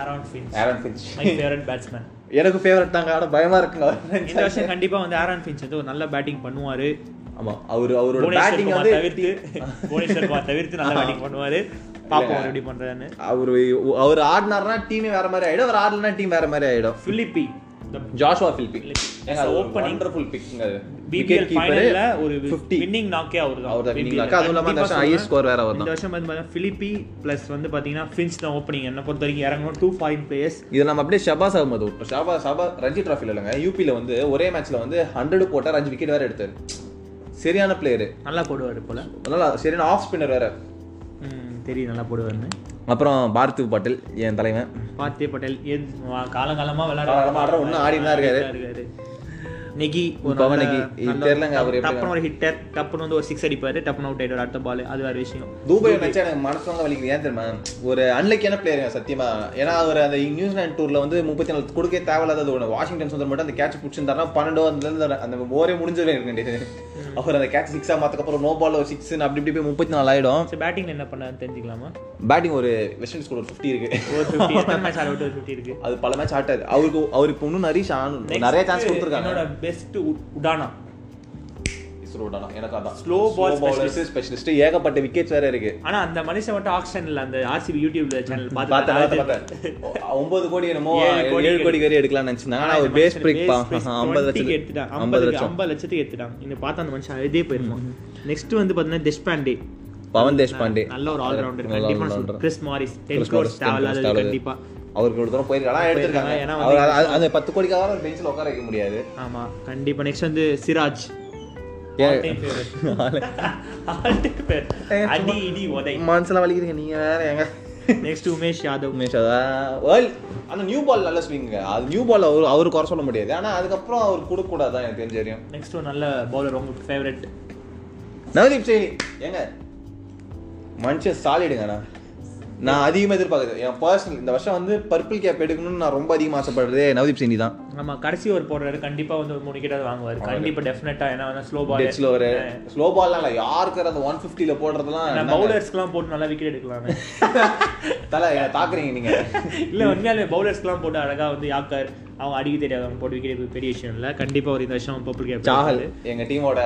Aaron Finch Aaron Finch my favourite batsman எனக்கு ஃபேவரட் தாங்க ஆனா பயமா இருக்குங்க. இந்த வருஷம் கண்டிப்பா வந்து ஆரான் ஃபின்ச் வந்து ஒரு நல்ல பேட்டிங் பண்ணுவாரு. ஆமா அவர் அவரோட பேட்டிங் வந்து தவிர்த்து புவனேஸ்வர் குமார் தவிர்த்து நல்ல பேட்டிங் பண்ணுவாரு. பாப்போம் அவர் எப்படி பண்றாருன்னு. அவர் அவர் ஆடினார்னா டீமே வேற மாதிரி ஆயிடும். அவர் ஆடலனா டீம் வேற மாதிரி ஆயிடும். Philippe Joshua Philippe opening, wonderful பிக்ங்க BBL ஃபைனல்ல ஒரு 50 வின்னிங் நாக்கே அவர் அவர் தான் knock. அதுவும் இல்லாம இந்த வருஷம் highest score வேற அவர் இந்த வருஷம் வந்து பாத்தீங்கன்னா பிலிப்பி பிளஸ் வந்து பாத்தீங்கன்னா ஃபின்ச் தான் ஓப்பனிங் என்ன பொறுத்த வரைக்கும் இறங்கணும். டூ ஃபாரின் பிளேயர்ஸ் இது நம்ம அப்படியே ஷபாஸ் அகமது. விட்டோம் ஷபா ஷபா ரஞ்சி டிராஃபில இல்லைங்க. யூபியில் வந்து ஒரே மேட்ச்ல வந்து ஹண்ட்ரட் போட்டார் அஞ்சு விக்கெட் வேற எடுத்தாரு. சரியான பிளேயரு நல்லா போடுவார் போல. நல்லா சரியான ஆஃப் ஸ்பின்னர் வேற. தெரியும் நல்லா போடுவார்னு அப்புறம் பார்த்திவ் பட்டேல் என் தலைவன் பார்த்தே பட்டேல் ஆடுற, இன்னும் ஆடிட்டு தான் இருக்காரு. நெகி நல்ல- நெகி. தெரியலங்க அவர் டப்புன்னு ஒரு ஹிட்டர் டப்புன்னு வந்து ஒரு சிக்ஸ் அடிப்பாரு டப்புன்னு அவுட் ஆயிடுவார் அடுத்த பால் அது வேற விஷயம். தூபாய் நினைச்சா எனக்கு மனசு வாங்க வலிக்குது. ஏன் தெரியுமா? ஒரு அன்லக்கியான பிளேயர் சத்தியமா. ஏன்னா அவர் அந்த நியூசிலாந்து டூர்ல வந்து முப்பத்தி நாலு கொடுக்க தேவையில்லாதது ஒன்று வாஷிங்டன் சுந்தர் மட்டும் அந்த கேட்ச் பிடிச்சிருந்தாருன்னா பன்னெண்டோ அந்த அந்த ஓரே இருக்க வேண்டியது அவர் அந்த கேட்ச் சிக்ஸா மாத்தக்கப்புறம் நோ பால் ஒரு சிக்ஸ் அப்படி இப்படி போய் முப்பத்தி நாலு ஆயிடும். சரி பேட்டிங்ல என்ன பண்ண தெரிஞ்சுக்கலாமா? பேட்டிங் ஒரு வெஸ்ட் இண்டீஸ் கூட ஒரு ஃபிஃப்டி இருக்கு. ஒரு ஃபிஃப்டி எத்தனை மேட்ச் ஆட விட்டு ஒரு ஃபிஃப்டி இருக்கு? அது பல மேட்ச் ஆட்டாரு அவருக்கு அவருக்கு இன்னும் நிறைய நிறைய சான்ஸ் கொடுத்துருக்காங்க. பெஸ்ட் உடானா இஸ்ரோ எனக்கு அதான். Slow ball ஸ்பெஷலிஸ்ட் ஏகப்பட்ட விக்கெட்ஸ் வேற இருக்கு. ஆனா அந்த மனுஷன் மட்டும் ஆக்ஷன் இல்ல அந்த ஆர்சிபி யூடியூப்ல சேனல் பார்த்து பார்த்தேன் ஒன்பது கோடி என்னமோ ஏழு கோடி வரை எடுக்கலாம்னு நினைச்சிருந்தாங்க. ஆனா அவர் பேஸ் பிரேக் ஐம்பது லட்சம் எடுத்துட்டான். ஐம்பது லட்சம். ஐம்பது லட்சத்துக்கு எடுத்துட்டான். இந்த பார்த்தா அந்த மனுஷன் அழுதே போயிருப்பான் நெக்ஸ்ட் வந்து பாத்தீங்கன்னா தேஷ்பாண்டே. பவன் தேஷ்பாண்டே. நல்ல ஒரு ஆல்ரவுண்டர் கண்டிப்பா. Chris Morris ten Chris crores Morris, 10 crores தேவையில்லாதது தேவையில்லாதது. கண்டிப்பா. அவருக்கு ஒரு தூரம் போயிருக்காங்க எடுத்திருக்காங்க. ஏன்னா அந்த பத்து கோடிக்காக பெஞ்சில் உட்கார வைக்க முடியாது. ஆமா. கண்டிப்பா. நெக்ஸ்ட் வந்து சிராஜ். மனசுல வலிக்குதுங்க. நீங்க வேற எங்க நெக்ஸ்ட் உமேஷ் யாதவ். உமேஷ் வேர்ல் அந்த நியூ பால் நல்ல ஸ்விங்க அது நியூ பால் அவர் அவர் குறை சொல்ல முடியாது. ஆனா அதுக்கப்புறம் அவர் கொடுக்க கூடாதான் எனக்கு தெரிஞ்ச வரையும். நெக்ஸ்ட் ஒரு நல்ல பவுலர் உங்களுக்கு ஃபேவரட் நவதீப் சைனி ஏங்க. மனுஷன் சாலிடுங்கண்ணா நான் அதிகமாக எதிர்பார்க்குறது. என் பர்சனல் இந்த வருஷம் வந்து பர்பிள் கேப் எடுக்கணும்னு நான் ரொம்ப அதிகமாக ஆசைப்படுறது நவதீப் சைனி தான். ஆமா கடைசி ஓவர் போடுறாரு கண்டிப்பா வந்து ஒரு மூணு விக்கெட் வாங்குவாரு. கண்டிப்பா டெஃபினட்டா ஏன்னா slow ball dead slower slow பால்லாம் இல்லை. யாருக்கு அந்த ஒன் ஃபிஃப்டியில் போடுறதுலாம்? பவுலர்ஸ்க்குலாம் போட்டு நல்லா விக்கெட் எடுக்கலாம். தலை தாக்குறீங்க நீங்க. இல்ல உண்மையாலே பவுலர்ஸ்க்குலாம் போட்டு அழகா வந்து யாக்கர் அவங்க அடிக்க தெரியாதவங்க போட்டு விக்கெட் பெரிய விஷயம் இல்ல. கண்டிப்பா ஒரு இந்த வருஷம் பர்பிள் கேப் சாஹல் எங்க டீமோட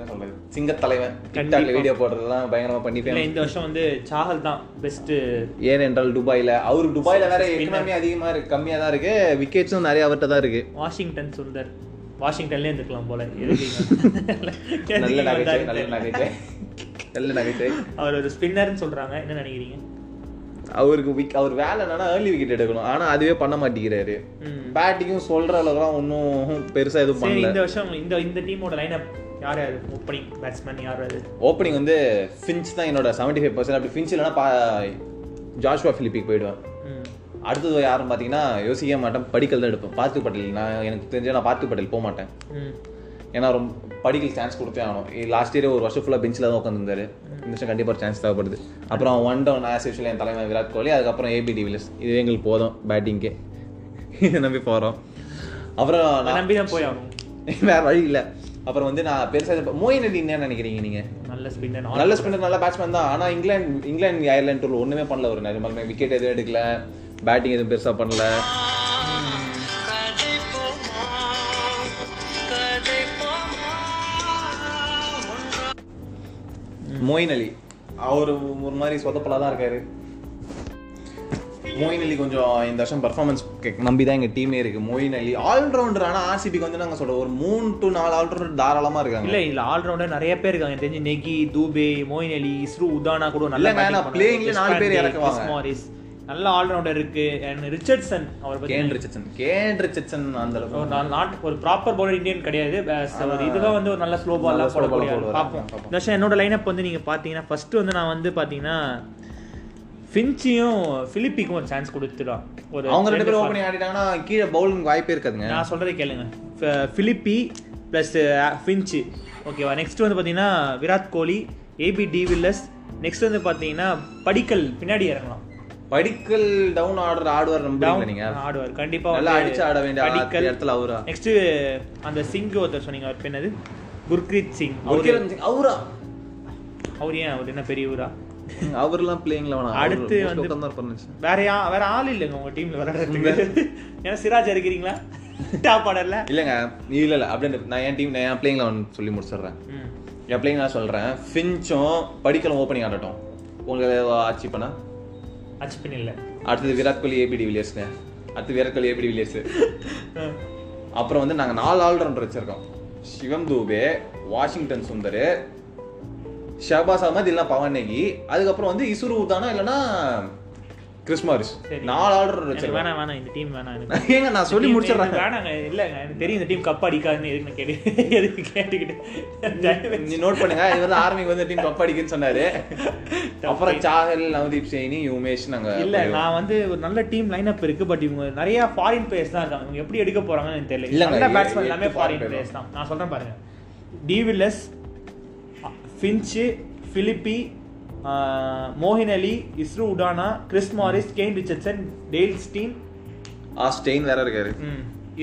என்ன சொல்றது? சிங்க தலைவன் டிக்டாக்ல வீடியோ போடுறதெல்லாம் பயங்கரமா பண்ணி இல்ல இந்த வருஷம் வந்து சாஹல் தான் பெஸ்ட் ஏனென்றால் துபாயில. அவரு துபாயில வேற எக்கனாமி அதிகமா இருக்கு கம்மியா தான் இருக்கு. விக்கெட்ஸும் நிறைய அவர்கிட்ட தான் இருக்கு. வாஷிங்டன் சுந்தர். வாஷிங்டன்ல இருந்துக்கலாம் போல. நல்ல நகைச்சுவை நல்ல நகைச்சுவை நல்ல நகைச்சுவை அவர் ஒரு ஸ்பின்னர்னு சொல்றாங்க. என்ன நினைக்கிறீங்க? அவருக்கு விக் அவர் வேலை என்னன்னா ஏர்லி விக்கெட் எடுக்கணும். ஆனா அதுவே பண்ண மாட்டேங்கிறாரு. பேட்டிங்கும் சொல்ற அளவுக்குலாம் ஒன்றும் பெருசா எதுவும் பண்ணல. இந்த வருஷம் இந்த இந்த டீமோட லைனப் யார் யார் ஓப்பனிங் பேட்ஸ்மேன் யார் அது? ஓப்பனிங் வந்து ஃபின்ச் தான் என்னோட செவன்டி ஃபைவ் பர்சன்ட் அப்படி ஃபின்ச் இல்லைன்னா பா ஜாஷ்வா பிலிப்பிக்கு போயிடுவேன். அடுத்தது யாருன்னு பார்த்தீங்கன்னா யோசிக்க மாட்டேன். படிக்கல் தான் எடுப்பேன். பார்த்து பட்டேல் நான் எனக்கு தெரிஞ்ச நான் பார்த்து பட்டேல் போக மாட்டேன். ஏன்னா ரொம்ப படிக்கல் சான்ஸ் கொடுத்தே ஆகணும். லாஸ்ட் இயர் ஒரு வருஷம் ஃபுல்லாக பெஞ்சில் தான் உட்காந்துருந்தாரு இந்த வருஷம் கண்டிப்பாக ஒரு சான்ஸ் தேவைப்படுது. அப்புறம் ஒன் டவுன் ஆஸ் யூஷுவல் என் தலைமை விராட் கோலி. அதுக்கப்புறம் ஏபி டிவிலியர்ஸ் இது எங்களுக்கு போதும் பேட்டிங்க்கு இதை நம்பி போகிறோம் அப்புறம் நம்பி தான் போய் ஆகணும். வேற வழி இல்லை. அப்புறம் வந்து நான் பெருசாக மோயின் அலி என்ன நினைக்கிறீங்க நீங்கள் நல்ல ஸ்பின்னர் நல்ல ஸ்பின்னர் நல்ல பேட்ஸ்மேன் தான். ஆனால் இங்கிலாந்து இங்கிலாந்து அயர்லாந்து டூர் ஒன்றுமே பண்ணல ஒரு நிறைய விக்கெட் எதுவும் எடுக்கல. பேட்டிங் எதுவும் பெருசாக பண்ணல. மோயின் அலி அவர் ஒரு மாதிரி சொதப்பலா தான் இருக்காரு. மோயின் அலி கொஞ்சம் இந்த வருஷம் பர்ஃபார்மன்ஸ் நம்பி தான் எங்கள் டீமே இருக்கு. மோயின் அலி ஆல்ரவுண்டர் ஆனால் ஆர்சிபிக்கு வந்து நாங்கள் சொல்கிறோம் ஒரு மூணு டு நாலு ஆல்ரவுண்டர் தாராளமாக இருக்காங்க. இல்ல இதுல ஆல்ரவுண்டர் நிறைய பேர் இருக்காங்க. எனக்கு தெரிஞ்சு நெகி தூபே மோயின் அலி இஸ்ரு உதானா கூட நல்ல இல்லைங்க, batting நான் பண்ணாங்க. playing ல நாலு பேர் இறக்குவாங்க. நல்ல ஆல்ரவுண்டர் இருக்கு. அண்ட் ரிச்சர்ட்சன் அவர் பத்தி கேன் ரிச்சர்சன் கேன் ரிச்சர்சன் அந்த அளவுக்கு. நாட் ஒரு ப்ராப்பர் பவுலர் இந்தியன் கிடையாது. இதுதான் வந்து ஒரு நல்ல ஸ்லோ பால்லாம் போடக்கூடிய. பார்ப்போம். இந்த என்னோட லைனப் வந்து நீங்க பாத்தீங்கன்னா ஃபர்ஸ்ட் வந்து நான் வந்து பாத்தீங்கன்னா ஃபின்ச்சியும் பிலிப்பிக்கும் ஒரு சான்ஸ் கொடுத்துடும். ஒரு அவங்க ரெண்டு பேரும் ஓப்பனிங் ஆடிட்டாங்கன்னா கீழே பவுலிங் வாய்ப்பே இருக்காதுங்க. நான் சொல்றதை கேளுங்க. ஃப- பிலிப்பி ப்ளஸ் ஃபின்ச்சு ஓகேவா நெக்ஸ்ட் வந்து பார்த்தீங்கன்னா Virat Kohli AB de Villiers next வந்து பார்த்தீங்கன்னா படிக்கல் பின்னாடி இறங்கலாம். படிக்கல் டவுன் ஆர்டர் ஆடுவார் நம்புறீங்க நீங்க? ஆடுவார். கண்டிப்பா நல்லா அடிச்சு ஆட வேண்டிய படிக்கல். இடத்துல அவரா? நெக்ஸ்ட் அந்த சிங் ஒருத்தர் சொன்னீங்க அவர் பேர் என்னது? குர்கிரீத் சிங். அவரு- அவரா? அவர் ஏன் அவர் என்ன பெரிய ஊரா? அவர்லாம் பிளேயிங்ல வேணாம். அடுத்து வந்து- வேற யா வேற ஆள் இல்லைங்க உங்க டீம்ல விளையாடுறதுக்கு. ஏன்னா சிராஜ் இருக்கிறீங்களா? டாப் ஆர்டர்ல இல்லைங்க இல்ல இல்ல அப்படின்னு நான் என் டீம் என் பிளேயிங்ல சொல்லி முடிச்சிடுறேன். என் பிளேயிங் நான் சொல்றேன். ஃபின்ச்சும் படிக்கலும் ஓப்பனிங் ஆடட்டும். உங்களுக்கு ஆட்சி பண்ணா? அச்சுப்பின் இல்லை அடுத்தது விராட் கோலி ஏபி டிவிலியர்ஸ்ங்க அடுத்து விராட் கோலி ஏபி டிவிலியர்ஸ் அப்புறம் வந்து நாங்க நாலு ஆல்ரவுண்டர் வச்சிருக்கோம். சிவம் தூபே வாஷிங்டன் சுந்தர் ஷஹபாஸ் அகமது இல்லைனா பவன் நெகி. அதுக்கப்புறம் வந்து இசுரு உதானா இல்லைன்னா கிறிஸ்மாரிஸ். நாலு ஆல்ரவுண்டர் எனக்கு வச்சிருக்கோம் வேணாம் வேணாம். இந்த டீம் வேணாம். ஏங்க நான் சொல்லி முடிச்சிடுறேன். வேணாங்க. இல்லைங்க எனக்கு தெரியும் இந்த டீம் கப் அடிக்காதுன்னு எதுக்கு நான் கேட்டு எதுக்கு கேட்டுக்கிட்டு நீ நோட் பண்ணுங்க. இது வந்து ஆர்மிக்கு வந்து டீம் கப் அடிக்குன்னு சொன்னாரு. அப்புறம் சாஹல் நவதீப் சைனி உமேஷ் நாங்க இல்ல நான் வந்து ஒரு நல்ல டீம் லைனப் இருக்கு பட் இவங்க நிறைய ஃபாரின் பிளேயர்ஸ் தான் இருக்காங்க. இவங்க எப்படி எடுக்க போறாங்கன்னு எனக்கு தெரியல. நல்ல பேட்ஸ்மேன் எல்லாமே ஃபாரின் பிளேயர்ஸ் தான். நான் சொல்றேன் பாருங்க. De Villiers Finch Philippe Moeen Ali Isuru Udana Chris Morris Kane Richardson Dale Steyn. ஆ ஸ்டெயின் வேற இருக்காரு.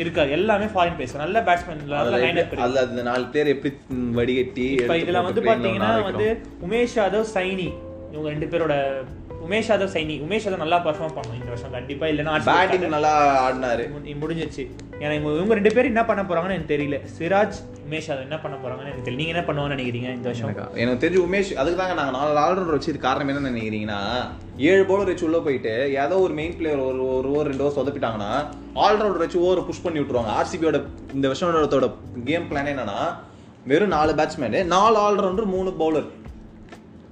இருக்காரு எல்லாமே ஃபாரின் பிளேயர்ஸ் நல்ல பேட்ஸ்மேன் நல்ல அதுல அந்த நாலு பேர் எப்படி வடிகட்டி இப்ப இதுல வந்து பாத்தீங்கன்னா வந்து. உமேஷ் யாதவ் சைனி. இவங்க ரெண்டு பேரோட உமேஷ் யாதவ் சைனி உமேஷ் யாதவ் நல்லா பர்ஃபார்ம் பண்ணும் இந்த வருஷம் கண்டிப்பா. இல்லைன்னா பேட்டிங் நல்லா ஆடினாரு. முடிஞ்சிச்சு ஏன்னா இவங்க ரெண்டு பேரும் என்ன பண்ண போறாங்கன்னு எனக்கு தெரியல. சிராஜ் உமேஷ் யாதவ் என்ன பண்ண போறாங்கன்னு எனக்கு தெரியல. நீங்க என்ன பண்ணுவாங்கன்னு நினைக்கிறீங்க இந்த வருஷம்? எனக்கு தெரிஞ்சு உமேஷ் அதுக்கு தாங்க நாங்க நாலு ஆல்ரவுண்டர் வச்சு காரணம் என்ன நினைக்கிறீங்கன்னா ஏழு பவுலர் வச்சு உள்ள போயிட்டு ஏதோ ஒரு மெயின் பிளேயர் ஒரு ஒரு ஓவர் ரெண்டு ஓவர் சொதப்பிட்டாங்கன்னா ஆல்ரவுண்டர் வச்சு ஓவர் புஷ் பண்ணி விட்டுருவாங்க. ஆர்சிபியோட இந்த வருஷத்தோட கேம் பிளான் என்னன்னா வெறும் நாலு பேட்ஸ்மேனு நாலு ஆல்ரவுண்டர் மூணு பவுலர்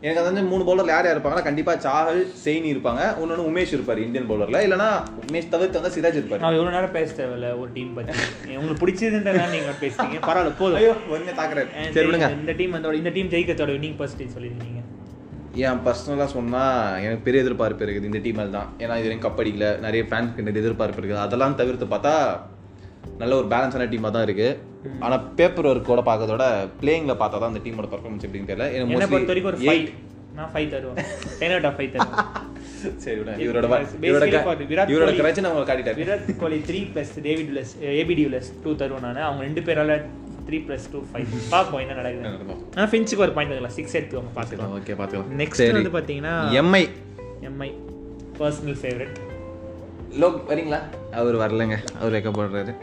எனக்கு அது வந்து மூணு பவுலர் யார் யார் இருப்பாங்கன்னா கண்டிப்பா சாஹல் செயினி இருப்பாங்க. இன்னொன்று உமேஷ் இருப்பாரு இந்தியன் பவுலர்ல இல்லைன்னா உமேஷ் தவிர்த்து வந்து சிராஜ் இருப்பாரு. நான் எவ்வளவு நேரம் பேச தேவையில்ல ஒரு டீம் பத்தி. உங்களுக்கு பிடிச்சதுன்றதுனால நீங்க பேசுறீங்க. பரவாயில்ல போதும். ஐயோ ஒன்னே தாக்குறாரு. சரி விடுங்க. இந்த டீம் வந்து இந்த டீம் ஜெயிக்கத்தோட வின்னிங் பர்சன்டேஜ் சொல்லிருக்கீங்க என் பர்சனலாக சொன்னால் எனக்கு பெரிய எதிர்பார்ப்பு இருக்குது இந்த டீம் தான். ஏன்னா இது வரைக்கும் கப் அடிக்கல. நிறைய ஃபேன்ஸ்க்கு நிறைய எதிர்பார்ப்பு இருக்குது. அதெல்லாம் தவிர்த்து பார்த்தா நல்ல ஒரு பேலன்ஸான டீமாக தான் இருக்குது ஆனால் பேப்பர் ஒர்க்கோட பார்க்கறதோட பிளேயிங்கில் பார்த்தா தான் அந்த டீமோட பர்ஃபார்மன்ஸ் எப்படின்னு தெரியல. எனக்கு என்ன பொறுத்த வரைக்கும் ஒரு ஃபைட் நான் ஃபைட் தருவேன். டென் அவுட் ஆஃப் ஃபைவ் தருவேன். சரி. இவரோட இவரோட for க- விராட் இவரோட கோலி- கிரச்சனை அவங்க காட்டிட்டாரு. Virat Kohli three plus David Villiers AB de Villiers two தருவேன் நான். அவங்க ரெண்டு பேரால த்ரீ ப்ளஸ் டூ ஃபைவ் பார்ப்போம் என்ன நடக்குது. ஆனால் ஃபின்ச்சுக்கு ஒரு பாயிண்ட் எடுக்கலாம் சிக்ஸ் எடுத்துக்கோங்க பார்த்துக்கலாம். ஓகே பார்த்துக்கலாம். நெக்ஸ்ட் வந்து பார்த்தீங்கன்னா எம்ஐ எம்ஐ பர்சனல் ஃபேவரட் லோக் வரீங்களா? அவர் வரலங்க. அவர் வைக்கப்படுறாரு.